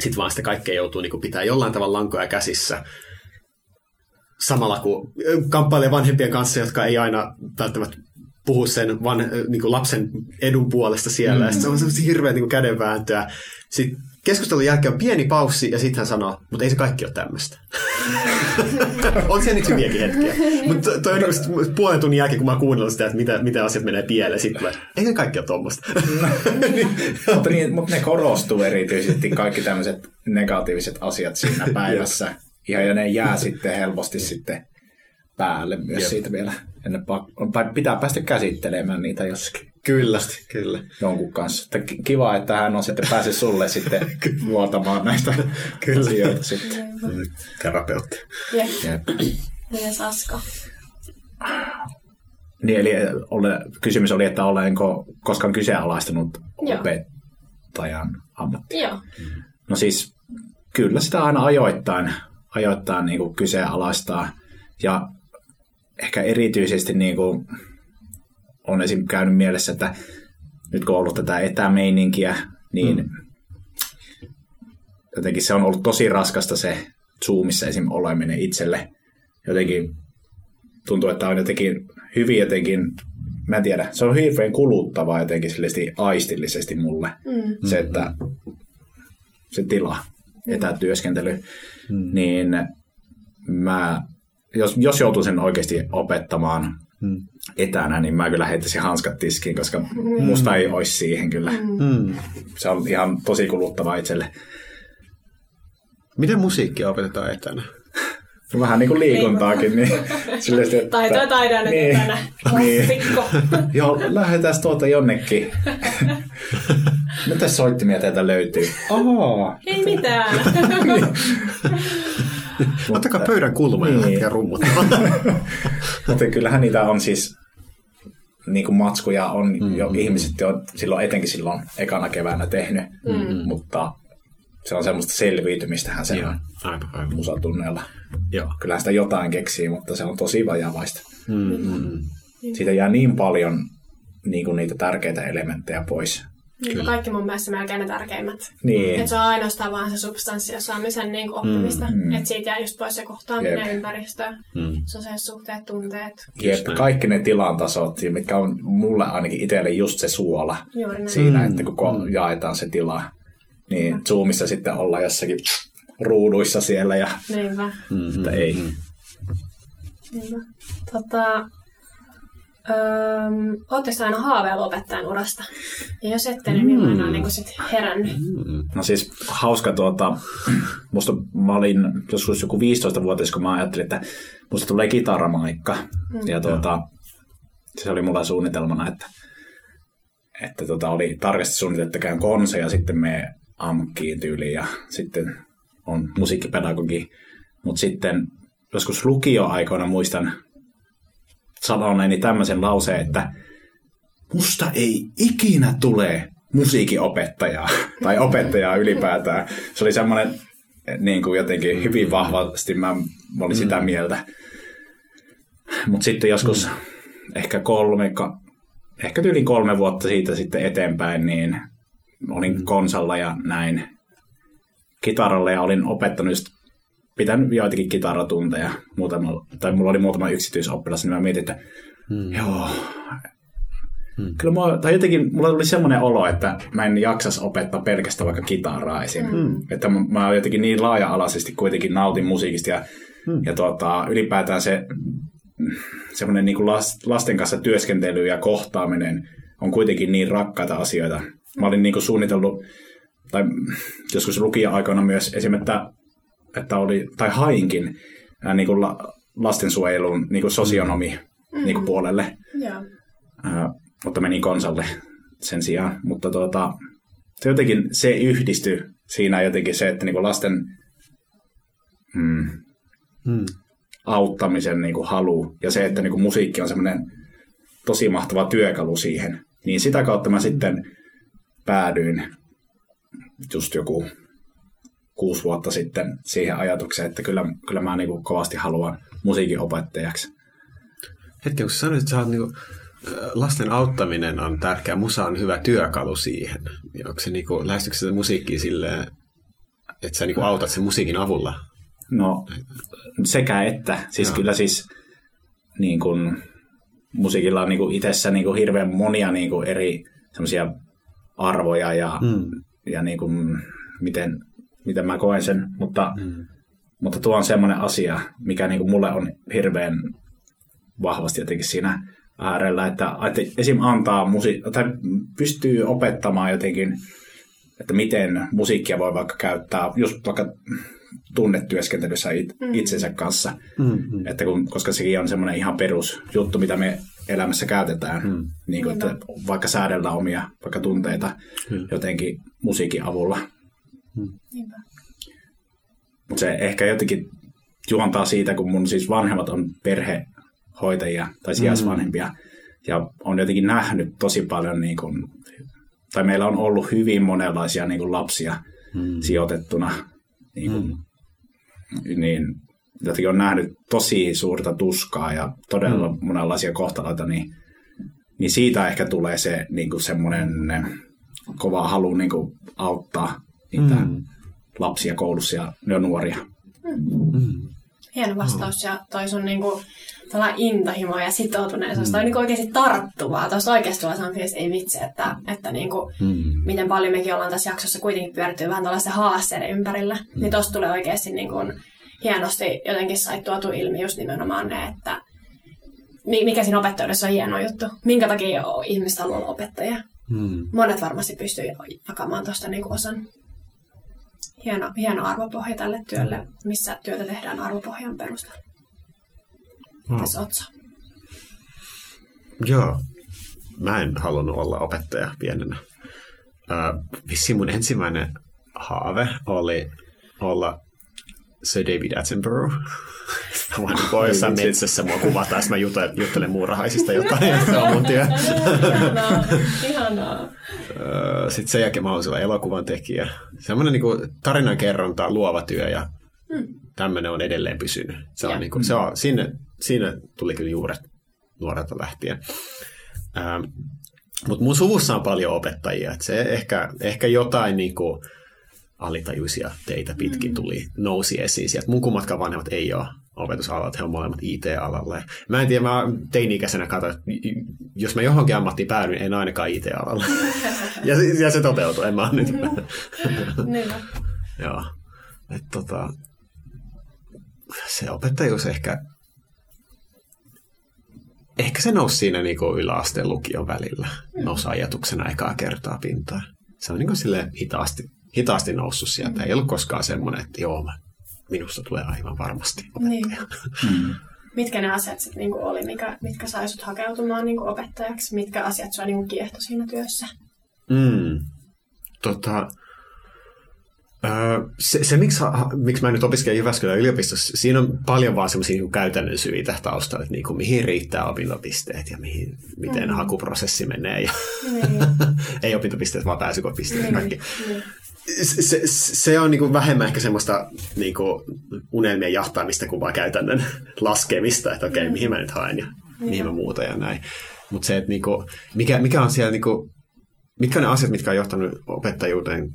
sitten vaan sitä kaikkea joutuu niin kuin, pitää jollain tavalla lankoja käsissä samalla kun kamppailee vanhempien kanssa, jotka ei aina välttämättä puhu sen van, niin kuin lapsen edun puolesta siellä. Mm. Ja se on semmoista hirveä niin kädenvääntöä. Sitten keskustelun jälkeen on pieni paussi ja sitten hän sanoo, mutta ei se kaikki ole tämmöistä. *laughs* on siellä niitä hyviäkin hetkiä. Mutta toi on niin puolen tunnin jälkeen, kun mä kuunnellut sitä, että mitä, mitä asiat menee pieleen, sitten ei se kaikki ole tuommoista. *laughs* mutta, niin, mutta ne korostuu erityisesti kaikki tämmöiset negatiiviset asiat siinä *laughs* päivässä. Ihan ja ne jää sitten helposti sitten päälle myös Jep. siitä vielä. Ennen pak- pitää päästä käsittelemään niitä jossakin. Kyllä, kyllä. Jonkun kanssa. Että kiva, että hän on sitten pääse sulle sitten *laughs* vuotamaan näistä *laughs* kyllä. asioita sitten. Terapeutti. Jep. Jep. Yes, Asko. Niin, eli ole, kysymys oli, että olenko koskaan kyseenalaistanut Joo. opettajan ammattia. Joo. No siis kyllä sitä aina ajoittain ajoittain niin kuin kyseenalaistaa. Ja ehkä erityisesti niin kuin on esim. käynyt mielessä, että nyt kun on ollut tätä etämeininkiä, niin mm. jotenkin se on ollut tosi raskasta se Zoomissa esim. oleminen itselle. Jotenkin tuntuu, että on jotenkin hyvin jotenkin, mä en tiedä, se on hirveän kuluttavaa jotenkin aistillisesti mulle. Mm. Se, että se tila, etätyöskentely hmm. niin mä, jos, jos joutuisin oikeasti opettamaan hmm. etänä, niin mä kyllä heittäisin hanskat tiskiin, koska hmm. musta ei olisi siihen kyllä. Hmm. Se on ihan tosi kuluttava itselle. Miten musiikkia opetetaan etänä? Vähän niin kuin liikuntaakin. Niin, *laughs* sille, että, Taitoa taidaan niin, etänä. Niin. *laughs* Joo, lähdetään tuolta jonnekin. *laughs* Mitä soittimia teiltä löytyy? Oho. Ei mitään. Ottakaa pöydän kulma niin. ja rummut. *laughs* Mutta kyllähän niitä on siis niin kuin matskuja on mm-hmm. jo ihmiset jo silloin, etenkin silloin ekana keväänä tehnyt, mm-hmm. mutta se on semmoista selviytymistähän se on aivan, aivan. musatunneella. Joo. Kyllähän sitä jotain keksii, mutta se on tosi vajavaista. Mm-hmm. Siitä jää niin paljon niin kuin niitä tärkeitä elementtejä pois. Niin Kyllä. Kaikki mun mielestä melkein ne tärkeimmät. Niin. Että se on ainoastaan vaan se substanssi ja saamisen niin kuin oppimista. Mm. Että siitä jää just pois se kohtaaminen, Jep. ympäristö, mm. sosiaaliset suhteet, tunteet. Jep, kaikki ne tilantasot, mitkä on mulle ainakin itselle just se suola. Siinä, mm. että kun mm. jaetaan se tila, niin mm. Zoomissa sitten ollaan jossakin ruuduissa siellä. Ja, Niinpä. Mm-hmm. Että ei. Niinpä. Tota, Öö, Oletteko aina haaveillut opettajan urasta? Ja jos ette, niin milloin mm. on niin sit herännyt? Mm. No siis hauska tuota, musta mä olin joskus joku 15-vuotias, kun mä ajattelin, että musta tulee kitaramaikka. Mm. Ja tuota, se oli mulla suunnitelmana, että, että tuota, oli tarkasti suunniteltu, että käyn konse ja sitten me amkkiin tyyliin ja sitten on musiikkipedagogi. Mutta sitten joskus lukioaikoina muistan, sanoneeni tämmöisen lauseen, että musta ei ikinä tule musiikinopettajaa *laughs* tai opettajaa ylipäätään. Se oli semmoinen niin kuin jotenkin hyvin vahvasti, mä, olin sitä mm. mieltä. Mutta sitten joskus mm. ehkä kolme, ehkä yli kolme vuotta siitä sitten eteenpäin, niin olin mm. konsalla ja näin kitaralla ja olin opettanut just pitänyt joitakin kitaratunteja, muutama, tai mulla oli muutama yksityisoppilas, niin mä mietin, että hmm. joo, Hmm. Kyllä mua, tai jotenkin mulla tuli semmoinen olo, että mä en jaksas opettaa pelkästään vaikka kitaraa esim. Hmm. Että mä, mä jotenkin niin laaja-alaisesti kuitenkin nautin musiikista ja, hmm. ja tuota, ylipäätään se semmoinen niin lasten kanssa työskentely ja kohtaaminen on kuitenkin niin rakkaita asioita. Mä olin niin kuin suunnitellut, tai joskus lukija-aikana myös esim. Että, että oli, tai hainkin ää, niin kuin la, lastensuojelun niin kuin sosionomi mm. niin kuin puolelle. Yeah. Ää, mutta meni konsalle sen sijaan. Mutta tuota, se jotenkin se yhdistyi siinä jotenkin se, että niin kuin lasten mm, mm. auttamisen niin kuin halu ja se, että niin kuin musiikki on semmoinen tosi mahtava työkalu siihen. Niin sitä kautta mä sitten päädyin just joku kuusi vuotta sitten siihen ajatukseen, että kyllä, kyllä mä niin kuin kovasti haluan musiikin opettajaksi. Hetken, kun sä sanoit, että sä oot niin kuin lasten auttaminen on tärkeä. Musa on hyvä työkalu siihen. Onko se niinku, lähestyykö se musiikkia silleen, että sä niinku autat sen musiikin avulla? No sekä että. Siis Joo. kyllä siis niin kun, musiikilla on niin kuin itsessä niin kuin hirveän monia niin kuin eri semmoisia arvoja ja, mm. ja niin kuin, miten, miten mä koen sen, mutta, mm. mutta tuo on semmoinen asia, mikä niin kuin mulle on hirveän vahvasti jotenkin siinä äärellä, että, että esim. antaa musi- tai pystyy opettamaan jotenkin, että miten musiikkia voi vaikka käyttää just vaikka tunnetyöskentelyssä it, mm. itsensä kanssa. Mm-hmm. Että kun, koska sekin on semmoinen ihan perusjuttu, mitä me elämässä käytetään, mm. niin kuin, että vaikka säädellä omia vaikka tunteita mm. jotenkin musiikin avulla. Mm. Mutta se ehkä jotenkin juontaa siitä, kun mun siis vanhemmat on perhehoitajia tai sijaisvanhempia, mm. ja on jotenkin nähnyt tosi paljon, niin kuin, tai meillä on ollut hyvin monenlaisia niin kuin lapsia mm. sijoitettuna niin, kuin, mm. niin jotenkin on nähnyt tosi suurta tuskaa ja todella mm. monenlaisia kohtaloita, niin, niin siitä ehkä tulee se niin kuin semmoinen kova halu niin kuin auttaa niitä mm. lapsia koulussa ja ne on nuoria. Mm. Hieno vastaus ja toi sun niin kuin, intohimo ja sitoutuneisuus. Mm. Toi on niin oikeasti tarttuvaa. Tuossa oikeasti tulee sellainen fiilis, ei vitsi, että, että niin kuin, mm. miten paljon mekin ollaan tässä jaksossa kuitenkin pyörittyy vähän tällaisten haasteiden ympärillä. Mm. Niin tuossa tulee oikeasti niin kuin, hienosti jotenkin sait tuotu ilmi just nimenomaan ne, että mikä siinä opettajuudessa on hieno juttu. Minkä takia ihmiset haluaa olla opettaja. Hmm. Monet varmasti pystyy jakamaan tuosta niinku osan. Hieno, hieno arvopohja tälle työlle, missä työtä tehdään arvopohjan perusteella. Mitäs hmm. Otso? Joo, mä en halunnut olla opettaja pienenä. Äh, vissiin mun ensimmäinen haave oli olla Sir David Attenborough. Voin jossain metsässä mua kuvataan, mä juttelen, juttelen muurahaisista jotain, ja se on mun työ. Ihanaa, ihanaa. Sitten sen jälkeen mä olen elokuvan tekijä. Semmoinen niin tarinankerronta, luova työ, ja hmm. tämmöinen on edelleen pysynyt. Se on, niin kuin, se on, sinne, siinä tuli kyllä juuret nuorelta lähtien. Ähm, Mutta mun suvussa on paljon opettajia. se ehkä, ehkä jotain niin kuin, alitajuisia teitä pitkin mm. tuli, nousi esiin sieltä. Mun kummatkaan vanhemmat ei ole opetusalat, he on molemmat IT-alalle. Mä en tiedä, mä teini-ikäisenä katsoin, että jos mä johonkin ammattiin päädyin, en ainakaan IT-alalle. *laughs* ja, ja se toteutui, en mä nyt. niin. *laughs* Joo. Et, tota, se opettajuus ehkä, ehkä se nousi siinä niin yläasteen lukion välillä. Mm. Nousi ajatuksena ekaa kertaa pintaan. Se on niin kuin hitaasti hitaasti noussut sieltä. Mm. Ei ollut koskaan semmoinen, että joo, mä, minusta tulee aivan varmasti opettaja. Niin. Mm. Mitkä ne asiat sitten niinku oli, mikä, mitkä sai sut hakeutumaan niinku opettajaksi? Mitkä asiat sua niinku kiehto siinä työssä? Mm. Tota, se, se miksi, miksi mä nyt opiskelen Jyväskylän yliopistossa, siinä on paljon vaan semmoisia niin käytännön syitä taustalla, että niin kuin, mihin riittää opintopisteet ja mihin, miten mm. hakuprosessi menee. Ja mm. *laughs* ei opintopisteet, vaan pääsykopisteet mm. kaikki. Mm se, se on niin kuin vähemmän ehkä semmoista niin kuin unelmien jahtaamista kuin vaan käytännön *laughs* laskemista, että okei, okay, mihin mä nyt haen ja mihin mä muuta ja näin. Mutta se, että niin kuin, mikä, mikä on siellä, niin kuin, mitkä on ne asiat, mitkä on johtanut opettajuuteen,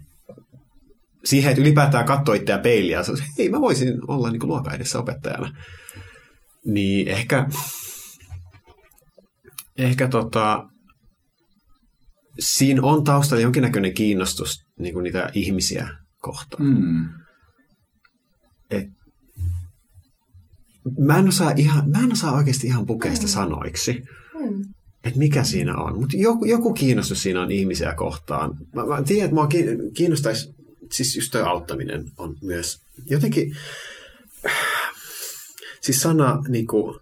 siihen, että ylipäätään katsoo itseään peiliä ja sanoo, että hei, mä voisin olla niin luokan edessä opettajana. Niin ehkä, ehkä tota, siinä on taustalla jonkinnäköinen kiinnostus niin kuin niitä ihmisiä kohtaan. Mm. Et, mä, en osaa ihan, mä en osaa oikeasti ihan pukea sitä sanoiksi, Mm. että mikä siinä on. Mutta joku, joku kiinnostus siinä on ihmisiä kohtaan. Mä, mä tiedän, että mua ki- kiinnostaisi, siis just toi auttaminen on myös jotenkin, siis sana niin kuin,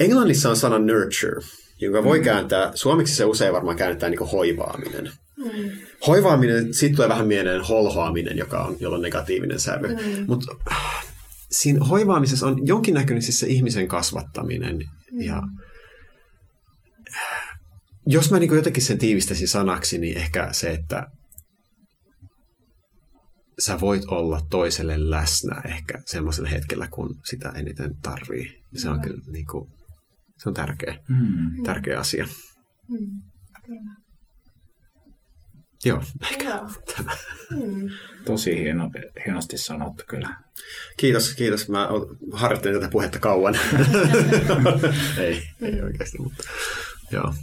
englannissa on sana nurture, jonka voi kääntää, suomeksi se usein varmaan käännetään niin hoivaaminen. Mm. Hoivaaminen, siitä tulee vähän mieleen holhoaminen, joka on, jolla on negatiivinen sävy. Mm. Mutta siinä hoivaamisessa on jonkinnäköinen siis se ihmisen kasvattaminen. Mm. Ja jos mä niin jotenkin sen tiivistäisin sanaksi, niin ehkä se, että sä voit olla toiselle läsnä ehkä semmoisella hetkellä, kun sitä eniten tarvii. Se on kyllä niin kuin, se on tärkeä, Mm. tärkeä asia. Mm. Kyllä. Joo, ehkä Joo. tämä. Mm. Tosi hieno, hienosti sanottu kyllä. Kiitos, kiitos. Mä harjoittelin tätä puhetta kauan. *laughs* ei, ei oikeasti, mutta joo.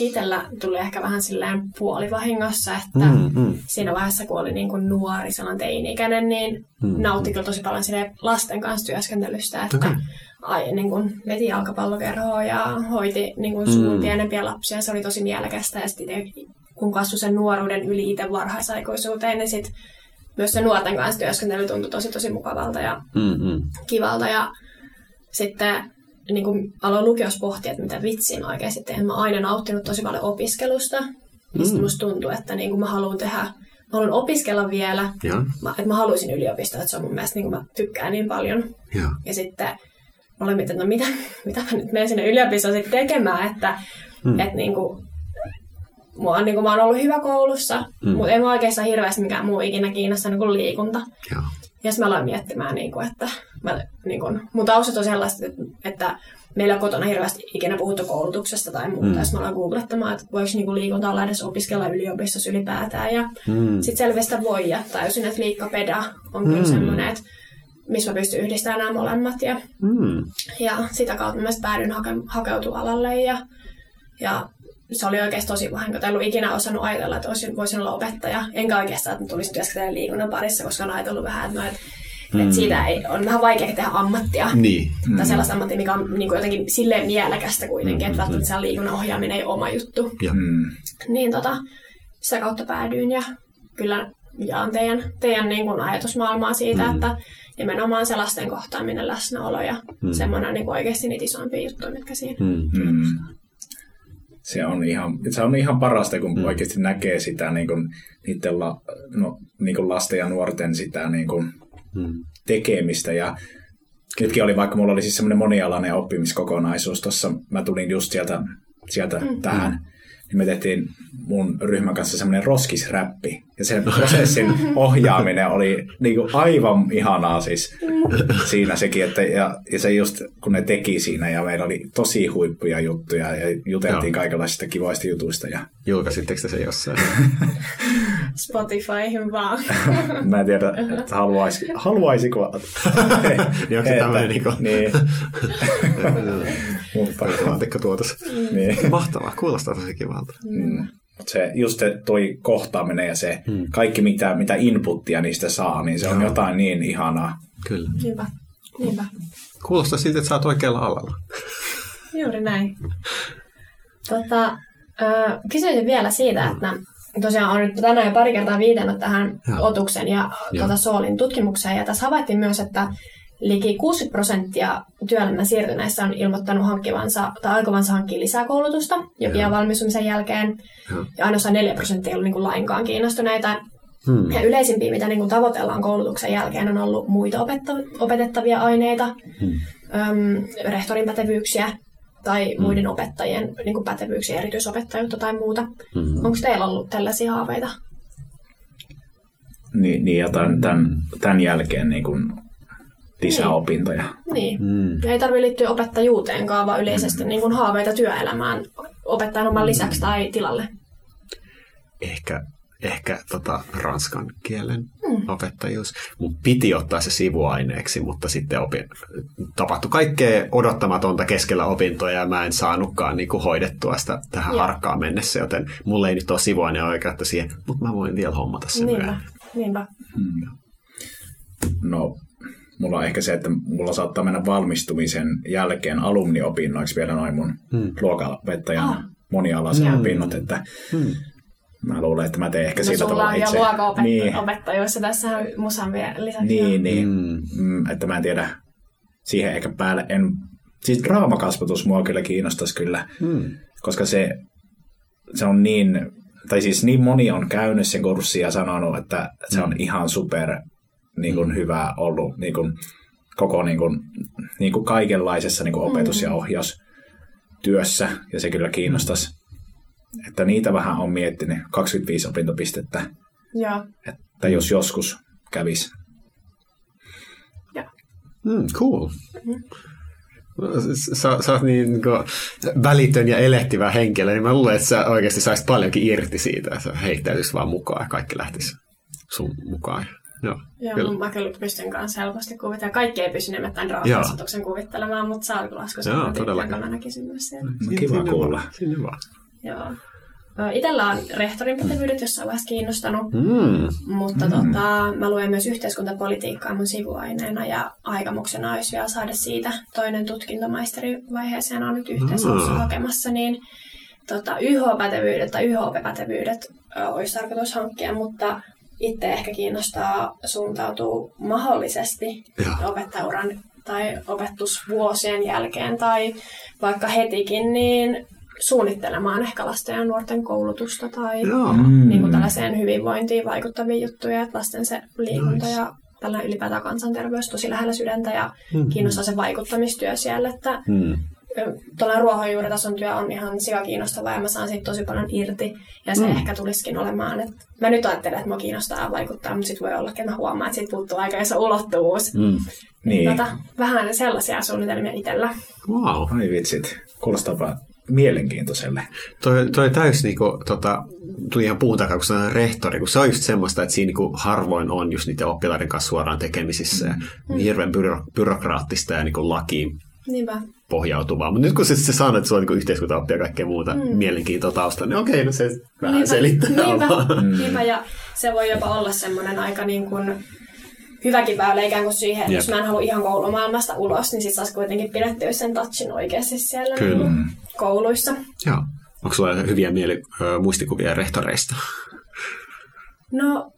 Itsellä tuli ehkä vähän silleen puolivahingossa, että Mm, mm. siinä vaiheessa, kun oli niin kuin nuori, sellainen teini-ikäinen, niin Mm. nautti kyllä tosi paljon lasten kanssa työskentelystä, että Okei. ai, niin kuin veti jalkapallokerhoa ja hoiti niin kuin suun pienempiä lapsia. Se oli tosi mielekästä ja sitten kun kasvoi sen nuoruuden yli itse varhaisaikuisuuteen, niin sit myös se nuorten kanssa työskentely tuntui tosi tosi mukavalta ja Mm, mm. kivalta. Ja sitten niin kuin aloin lukiossa pohtia, että mitä vitsiin oikeasti teen. Mä aina nauttinut tosi paljon opiskelusta. Ja sitten musta tuntuu, että niin kuin mä haluan tehdä, mä haluan opiskella vielä. Joo, Mä, että mä haluaisin yliopistoa, että se on mun mielestä, niin kuin mä tykkään niin paljon. joo. Ja sitten mä olin miettinyt, että no mitä, *laughs* mitä mä nyt menen sinne yliopistoon sitten tekemään, että mm. et niin kuin, mua on, niin kuin, mä oon ollut hyvä koulussa, mm. mutta ei mä oikeastaan hirveästi mikään muu ikinä kiinnostanut kuin liikunta. joo. Ja sitten mä aloin miettimään, niin kuin, että mä, niin kuin, mun taustat on sellaiset, että, että meillä kotona hirveästi ikinä puhuttu koulutuksesta tai muuta. Mm. Ja sitten mä aloin googlettamaan, että voiko niin kuin liikunta olla edes opiskella yliopistossa ylipäätään. Ja Mm. sitten selvästi sitä voi, ja tajusin, että liikkapeda on kyllä Mm. semmoinen, että missä mä pystyn yhdistämään nämä molemmat. Ja, Mm. ja sitä kautta mä päädyin hake, hakeutua alalle. Ja, ja se oli oikeasti tosi vahinko. En ollut ikinä osannut ajatella, että olisin, voisin olla opettaja. Enkä oikeastaan, että mä tulisin työskentellä liikunnan parissa, koska olen ajatellut vähän, että, no, että, mm. että siitä ei, on vähän vaikea tehdä ammattia. Niin. Tai sellaista ammattia, mikä on niin kuin jotenkin silleen mielekästä kuitenkin, että välttämättä se liikunnan ohjaaminen ei ole oma juttu. Joo. Mm. Niin tota, sitä kautta päädyin ja kyllä jaan teidän, teidän niin kuin ajatusmaailmaa siitä, mm. että nimenomaan se lasten kohtaaminen, läsnäolo ja mm. semmoinen on niin kuin oikeasti niitä isompia juttuja, mitkä siinä. Mm. Mm. Se on ihan, se on ihan parasta, kun mm. oikeasti näkee sitä niin kuin, niiden la, no, niin kuin lasten ja nuorten sitä niin kuin, Mm. tekemistä. Ja nytkin oli, vaikka mulla oli siis semmoinen monialainen oppimiskokonaisuus tuossa, mä tulin just sieltä, sieltä mm. tähän, niin me tehtiin mun ryhmän kanssa semmoinen roskisräppi. Ja sen prosessin ohjaaminen oli niin kuin aivan ihanaa siis siinä sekin, että ja, ja se just kun ne teki siinä ja meillä oli tosi huippuja juttuja ja juteltiin Joo. kaikenlaisista kivoista jutuista ja Julkaisitteko te se jossain? *laughs* Spotifyhin vaan. *laughs* mä en tiedä, että haluaisi, haluaisiko. *laughs* Niin onko se tämmöinen niinku- Niin. *laughs* Mutta Laatikko tuotos. niin. Mahtavaa, kuulostaa tosi kivalta. Mm. Se, just se toi kohtaaminen ja se mm. kaikki, mitä, mitä inputtia niistä saa, niin se on Joo. jotain niin ihanaa. Kyllä. Niinpä, niinpä. Kuulostaa siltä, että sä oot oikealla alalla. Juuri näin. Tota, ö, kysyisin vielä siitä, että tosiaan on nyt tänään jo pari kertaa viitannut tähän Joo. Otuksen ja Joo. tuota Soolin tutkimukseen. Ja tässä havaittiin myös, että liki 60 prosenttia työelämän siirtyneistä on ilmoittanut hankkivansa tai aikovansa hankkia lisää koulutusta jo pian valmistumisen jälkeen. Joo. Ja ainoastaan 4 prosenttia ei ollut niin kuin lainkaan kiinnostuneita. Hmm. Ja yleisimpiä, mitä niin kuin tavoitellaan koulutuksen jälkeen, on ollut muita opetta- opetettavia aineita, Hmm. öm, rehtorin pätevyyksiä tai muiden opettajien niin kuin pätevyyksiä, erityisopettajuutta tai muuta. Hmm. Onko teillä ollut tällaisia haaveita? Niin, niin ja tämän, tämän, tämän jälkeen niin kuin lisää Niin. opintoja. Ja ei tarvitse liittyä opettajuuteenkaan, vaan yleisesti niin kuin haaveita työelämään opettajan oman lisäksi tai tilalle. Ehkä ehkä tota, ranskan kielen mm. opettajuus. Mun piti ottaa se sivuaineeksi, mutta sitten opin, tapahtui kaikkea odottamatonta keskellä opintoja ja mä en saanutkaan niin kuin, hoidettua sitä tähän harkkaan mennessä, joten mulle ei nyt ole sivuaineen oikeutta siihen, mutta mä voin vielä hommata sen Niinpä, myöhemmin. niinpä. Hmm. No, mulla on ehkä se, että mulla saattaa mennä valmistumisen jälkeen alumniopinnoiksi vielä noin mun hmm. luokaopettajan ah. monialaiset hmm. opinnot, että hmm. Mä luulen, että mä teen ehkä no, sillä tavalla itse. sulla on jo luokaopettajuissa niin. tässä musan vielä lisäksi. Niin, niin. Mm. mm. Että mä en tiedä, siihen ehkä päälle en... Siis draamakasvatus mua kyllä kiinnostaisi kyllä, mm. koska se, se on niin, tai siis niin moni on käynyt sen kurssin ja sanonut, että se on mm. ihan super niin kuin, mm. hyvä ollut niin kuin, koko niin kuin, niin kuin kaikenlaisessa niin kuin opetus- ja ohjaustyössä, ja se kyllä kiinnostaisi että niitä vähän on miettinyt, 25 opintopistettä, ja. että jos joskus kävisi. Ja. Mm, cool. Mm. Sä, sä oot niin, niin kuin, välitön ja elehtivä henkilö, niin mä luulen, että sä oikeasti saisit paljonkin irti siitä, että sä heittäytyisit vaan mukaan ja kaikki lähtisi sun mukaan. Joo, Joo kyllä. mä kyllä pystyn kanssa helposti kuvittelemaan. Kaikki ei pysy nimittäin rauhankasvatuksen kuvittelemaan, mutta saa kyllä lasku sen, jonka mä näkisin myös siellä. No, kiva kuulla. Sinne vaan. Joo. Itellä on rehtorin pätevyydet jossain vaiheessa kiinnostanut, mm. mutta mm. Tota, mä luen myös yhteiskuntapolitiikkaa mun sivuaineena ja aikamuksena olisi vielä saada siitä toinen tutkintomaisterivaiheeseen on nyt yhteensä mm. hakemassa, niin tota, YH-pätevyydet tai YHP-pätevyydet olisi tarkoitus hankkia, mutta itse ehkä kiinnostaa suuntautua mahdollisesti ja. opettajauran tai opetusvuosien jälkeen tai vaikka hetikin, niin suunnittelemaan ehkä lasten ja nuorten koulutusta tai mm. niin kuin tällaiseen hyvinvointiin vaikuttavia juttuja, että lasten se liikunta nice. ja tällä ylipäätään kansanterveys tosi lähellä sydäntä ja mm. kiinnostaa se vaikuttamistyö siellä, että mm. tuollainen ruohonjuuritason työ on ihan sika kiinnostavaa ja mä saan siitä tosi paljon irti ja se mm. ehkä tulisikin olemaan, että mä nyt ajattelen, että mua kiinnostaa vaikuttaa, mutta sitten voi olla, että mä huomaan, että siitä puuttuu aika iso ulottuvuus. Mm. Niin. Tota, vähän sellaisia suunnitelmia itsellä. Wow. Ai vitsit, kuulostaa mielenkiintoiselle. Toi, toi täys niinku, tota, tuli ihan puun takaa, kun se on rehtori, kun se on just semmoista, että siinä niinku harvoin on just niiden oppilaiden kanssa suoraan tekemisissä mm. ja hirveän byro, byrokraattista ja niinku lakiin Niinpä. pohjautuvaa. Mutta nyt kun se, se sanoo, että se on niinku yhteiskuntaoppia ja kaikkea muuta mm. mielenkiintoa tausta, niin okei, no se vähän niinpä, selittää. Niinpä, niinpä, ja se voi jopa olla semmoinen aika niin kuin hyväkin väylä ikään kuin siihen, että jos mä en halua ihan koulumaailmasta ulos, niin sitten saisi kuitenkin pidettyä sen touchin oikeasti siellä Kyllä. Niin kouluissa. Joo. Onko sulla hyviä mieli, ö, muistikuvia rehtoreista? No,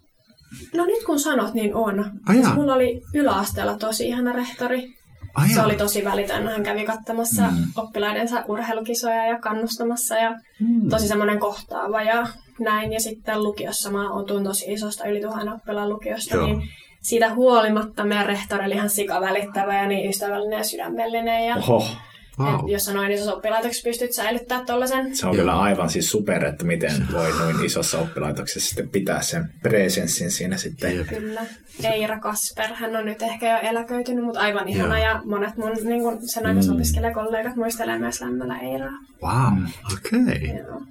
no nyt kun sanot, niin on. Siis mulla oli yläasteella tosi ihana rehtori. Ai se oli tosi välitön. Hän kävi katsomassa mm. oppilaidensa urheilukisoja ja kannustamassa ja mm. tosi semmoinen kohtaava ja näin. Ja sitten lukiossa mä oon tosi isosta yli tuhannen oppilaan lukiosta, Joo. niin siitä huolimatta meidän rehtori oli ihan sikavälittävä ja niin ystävällinen ja sydämellinen. Ja Oho. Wow. jos noin isossa oppilaitoksessa pystyt säilyttämään tuollaisen. Se on kyllä aivan siis super, että miten voi noin isossa oppilaitoksessa sitten pitää sen presenssin siinä sitten. Kyllä. Eira Kasper, hän on nyt ehkä jo eläköitynyt, mutta aivan ihana ja monet mun niin kun sen aikaisen mm. opiskelijakollegat muistelee myös lämmöllä Eiraa. Wow, okei. Okay.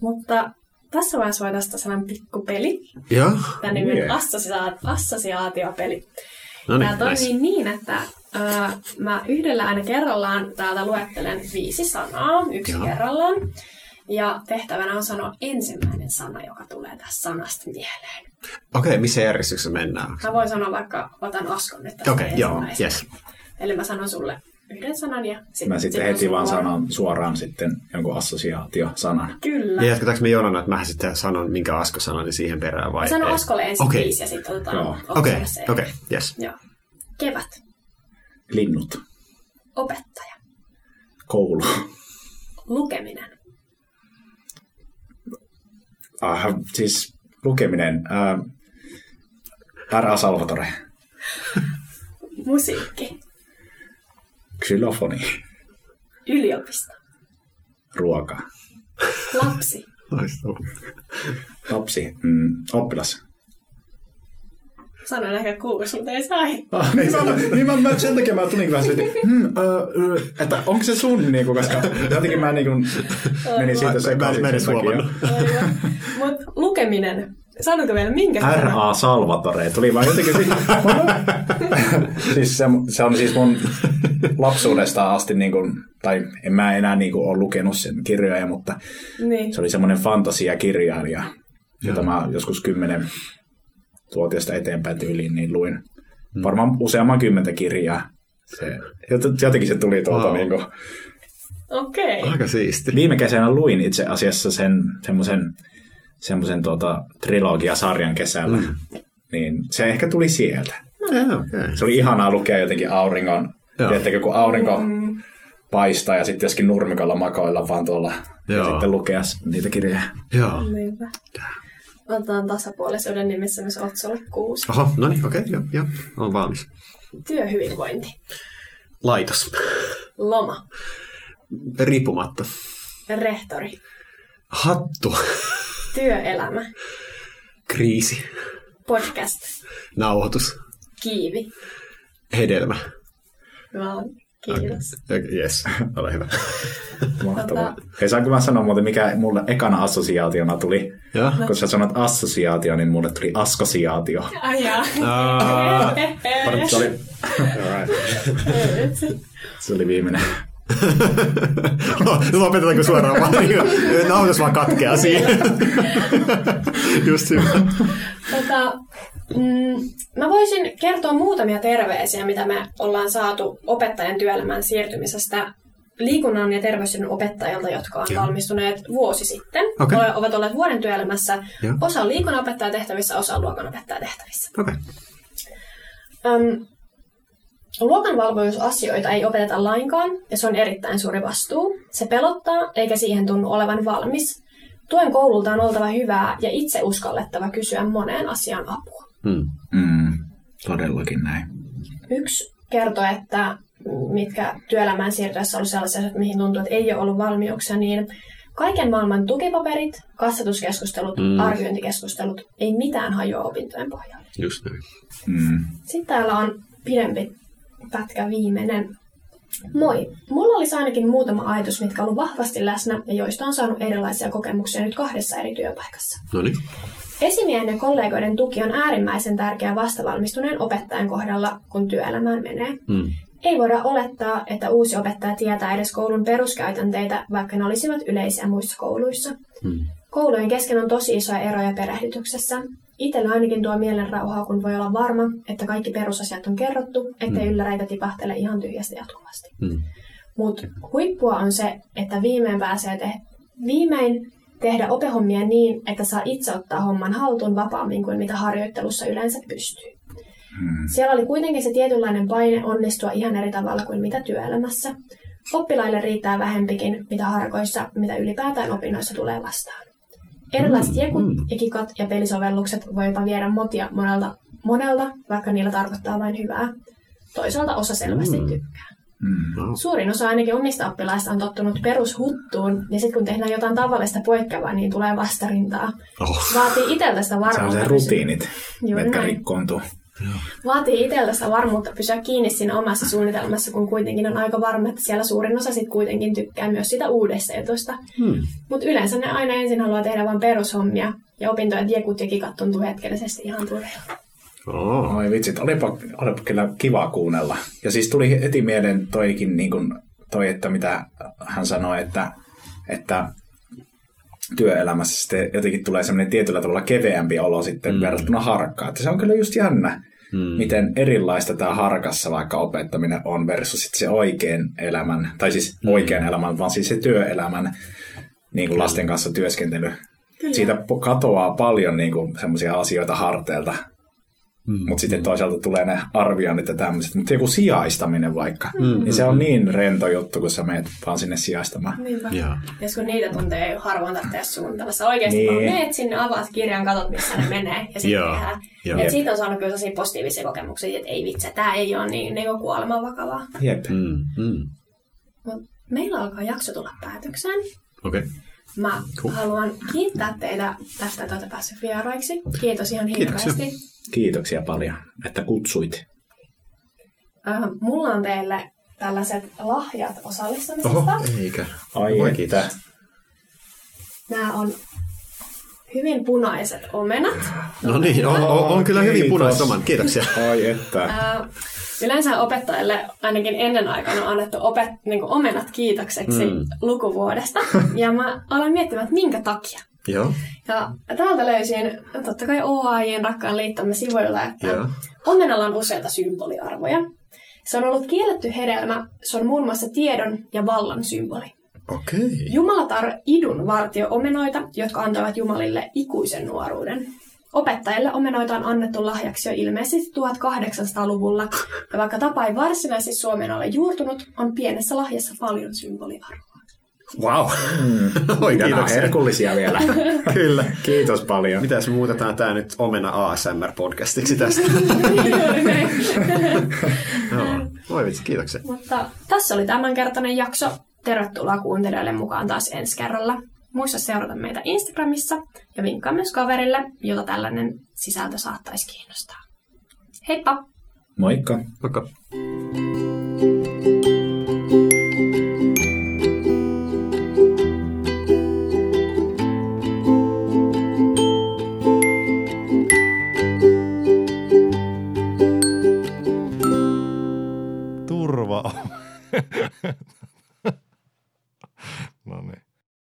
Mutta tässä vaiheessa voi tästä sellainen pikkupeli. Joo. Tämä on assosiaat- assosiaatiopeli. No niin, Tämä toimii nice. niin, että äh, mä yhdellä aina kerrallaan täältä luettelen viisi sanaa, yksi Joo. kerrallaan. Ja tehtävänä on sanoa ensimmäinen sana, joka tulee tästä sanasta mieleen. Okei, okay, missä järjestyksessä mennään? Mä voin sanoa vaikka, otan Askon nyt Okei, okay, joo, yes. Eli mä sanon sulle yhden sanan ja sitten... Mä sitten heti vaan sanon suoraan sitten jonkun assosiaatiosanan. Kyllä. Ja jatketaanko me Jonana, että mä sitten sanon, minkä Asko sanoi niin siihen perään vai? Mä sanon Askolle ensin okay. viisi ja sitten otetaan Okei, okei, okay. okay. yes. Joo. Kevät. Linnut. Opettaja. Koulu. Lukeminen. Ah, siis lukeminen. Äh, R.A. Salvatore. Musiikki. Xylofoni. Yliopisto. Ruoka. Lapsi. Lapsi. Mm, oppilas. Sanoin ehkä kuusi, mutta ei sai. Ah, niin, mä, niin mä, mä, sen takia mä tulin vähän että, hmm, uh, että onko se sun, niinku, koska jotenkin mä niinku, menin siitä sekaisin. Mä en edes Mutta lukeminen. Sanotko vielä minkä? R.A. Salvatore. Tuli vaan jotenkin... siis, *laughs* siis se, se, on siis mun lapsuudesta asti, niin kuin, tai en mä enää niin kuin, ole lukenut sen kirjoja, mutta Niin. se oli semmoinen fantasiakirjailija, jota mä joskus kymmenen vuotiaasta eteenpäin tyyliin niin luin. Varmaan useamman kymmentä kirjaa. Se, jot- jotenkin se tuli tuolta Wow. niin kuin, Okei. Aika siisti. Viime kesänä luin itse asiassa sen semmoisen semmoisen tuota, trilogiasarjan kesällä. Mm. Niin se ehkä tuli sieltä. Joo, okei. Se oli ihanaa lukea jotenkin auringon. Tiedättekö, kun aurinko paistaa ja sitten joskin nurmikolla makoilla vaan tuolla ja Joo. sitten lukea niitä kirjoja. Joo. Niinpä. Otetaan tasapuolisuuden nimissä myös Otsolle kuusi. Oho, no niin, okei, joo, joo, on valmis. Työhyvinvointi. Laitos. Loma. Riippumatta. Rehtori. Hattu. Työelämä. Kriisi. Podcast. Nauhoitus. Kiivi. Hedelmä. Vaan, kiitos. Yes, ole hyvä. Mahtavaa. Hei, saanko mä sanoa muuten, mikä mulle ekana assosiaationa tuli? Joo. Kun sä sanot assosiaatio, niin mulle tuli askosiaatio. Ai jaa. Oli, se oli viimeinen. Lopetetaanko suoraan vaan? niin, *laughs* Nauhoitus vaan katkeaa siihen. *laughs* Just hyvä. Tota, mm, mä voisin kertoa muutamia terveisiä, mitä me ollaan saatu opettajan työelämään siirtymisestä liikunnan ja terveyden opettajilta, jotka on Joo. valmistuneet vuosi sitten. Okei. Ole- Ovat olleet vuoden työelämässä. Joo. Osa on liikunnanopettajatehtävissä, osa on luokanopettajatehtävissä. Okei. Öm, luokanvalvojuusasioita ei opeteta lainkaan, ja se on erittäin suuri vastuu. Se pelottaa, eikä siihen tunnu olevan valmis. Tuen koululta on oltava hyvää ja itse uskallettava kysyä moneen asiaan apua. Hmm. Mm, todellakin näin. Yksi kertoi, että mitkä työelämään siirtyessä oli sellaisia, että mihin tuntuu, että ei ole ollut valmiuksia, niin kaiken maailman tukipaperit, kasvatuskeskustelut, Mm. mm. arviointikeskustelut, ei mitään hajoa opintojen pohjalle. Just näin. Mm. Sitten täällä on pidempi pätkä viimeinen. Moi. Mulla olisi ainakin muutama ajatus, mitkä on ollut vahvasti läsnä ja joista on saanut erilaisia kokemuksia nyt kahdessa eri työpaikassa. No niin. Esimiehen ja kollegoiden tuki on äärimmäisen tärkeä vastavalmistuneen opettajan kohdalla, kun työelämään menee. Hmm. Ei voida olettaa, että uusi opettaja tietää edes koulun peruskäytänteitä, vaikka ne olisivat yleisiä muissa kouluissa. Hmm. Koulujen kesken on tosi isoja eroja perehdytyksessä. Itsellä ainakin tuo mielen rauhaa, kun voi olla varma, että kaikki perusasiat on kerrottu, ettei Mm. ylläreitä tipahtele ihan tyhjästä jatkuvasti. Hmm. Mutta huippua on se, että viimein pääsee te- viimein tehdä opehommia niin, että saa itse ottaa homman haltuun vapaammin kuin mitä harjoittelussa yleensä pystyy. Mm. Siellä oli kuitenkin se tietynlainen paine onnistua ihan eri tavalla kuin mitä työelämässä. Oppilaille riittää vähempikin, mitä harkoissa, mitä ylipäätään opinnoissa tulee vastaan. Erilaiset jekut mm. ja kikat ja pelisovellukset voi jopa viedä motia monelta, monelta, vaikka niillä tarkoittaa vain hyvää. Toisaalta osa selvästi Mm. tykkää. Mm. No. Suurin osa ainakin omista oppilaista on tottunut perushuttuun, ja sitten kun tehdään jotain tavallista poikkeavaa, niin tulee vastarintaa. Oh. Vaatii itseltä sitä Se on varmuutta. se rutiinit, Juuri jotka näin. Rikkoontuu. Vaatii itseltä sitä varmuutta pysyä kiinni siinä omassa suunnitelmassa, kun kuitenkin on aika varma, että siellä suurin osa sitten kuitenkin tykkää myös sitä uudesta jutusta. Hmm. Mutta yleensä ne aina ensin haluaa tehdä vain perushommia, ja opintojen jekut ja kikat tuntuu hetkellisesti ihan turhilta. Oh. Oi vitsit, olipa, olipa kyllä kiva kuunnella. Ja siis tuli heti mieleen toikin, niin kuin, toi, että mitä hän sanoi, että, että työelämässä sitten jotenkin tulee semmoinen tietyllä tavalla keveämpi olo sitten Mm. mm. verrattuna harkkaan. Että se on kyllä just jännä, Hmm. miten erilaista tämä harkassa vaikka opettaminen on versus sitten se oikean elämän, tai siis Mm. oikean elämän, vaan siis se työelämän niin kuin lasten kanssa työskentely. Kyllä. Siitä katoaa paljon niin semmoisia asioita harteilta, Hmm. mutta sitten toisaalta tulee ne arvioinnit ja tämmöiset. Mutta joku sijaistaminen vaikka, Mm, niin se on niin rento juttu, kun sä menet vaan sinne sijaistamaan. Niinpä. Ja kun niitä tuntee harvoin tarvitse suunnitella. Sä oikeasti Niin. vaan meet sinne, avaat kirjan, katot missä ne menee ja sitten Joo. tehdään. Joo. Et siitä on saanut kyllä sellaisia positiivisia kokemuksia, että ei vitsi, tämä ei ole niin, niin kuin kuoleman vakavaa. Jep. Hmm. Hmm. Mut meillä alkaa jakso tulla päätökseen. Okei. Okay. Mä Cool. haluan kiittää teitä tästä, että olette päässeet vieraiksi. Kiitos ihan Kiitoksia. hirveästi. Kiitoksia paljon, että kutsuit. Äh, mulla on teille tällaiset lahjat osallistumisesta. Oho, eikä. Ai. Nämä on hyvin punaiset omenat. No niin, on, on, on kyllä hyvin punaiset oman. Kiitoksia. Ai että. Yleensä opettajille ainakin ennen aikana on annettu opet, niin omenat kiitokseksi Mm. lukuvuodesta. *laughs* Ja mä aloin miettimään, että minkä takia. Joo, Ja täältä löysin totta kai OAJin rakkaan liittomme sivuilta, että Joo. omenalla on useita symboliarvoja. Se on ollut kielletty hedelmä, se on muun muassa tiedon ja vallan symboli. Okei. Jumalatar idun vartio omenoita, jotka antavat Jumalille ikuisen nuoruuden. Opettajille omenoita on annettu lahjaksi jo ilmeisesti 1800-luvulla, ja vaikka tapa ei varsinaisesti Suomeen ole juurtunut, on pienessä lahjassa paljon symboliarvoa. Wow. *laughs* Oi, Ja nämä on kiitoksia. herkullisia vielä. *laughs* Kyllä. Kiitos paljon. Mitäs muutetaan tämä nyt Omena ASMR-podcastiksi tästä? *laughs* Joo. Voi vitsi, kiitoksia. Mutta tässä oli tämänkertainen jakso. Tervetuloa kuuntelijoille mukaan taas ensi kerralla. Muista seurata meitä Instagramissa ja vinkkaa myös kaverille, jota tällainen sisältö saattaisi kiinnostaa. Heippa! Moikka. Moikka. Turva. *laughs*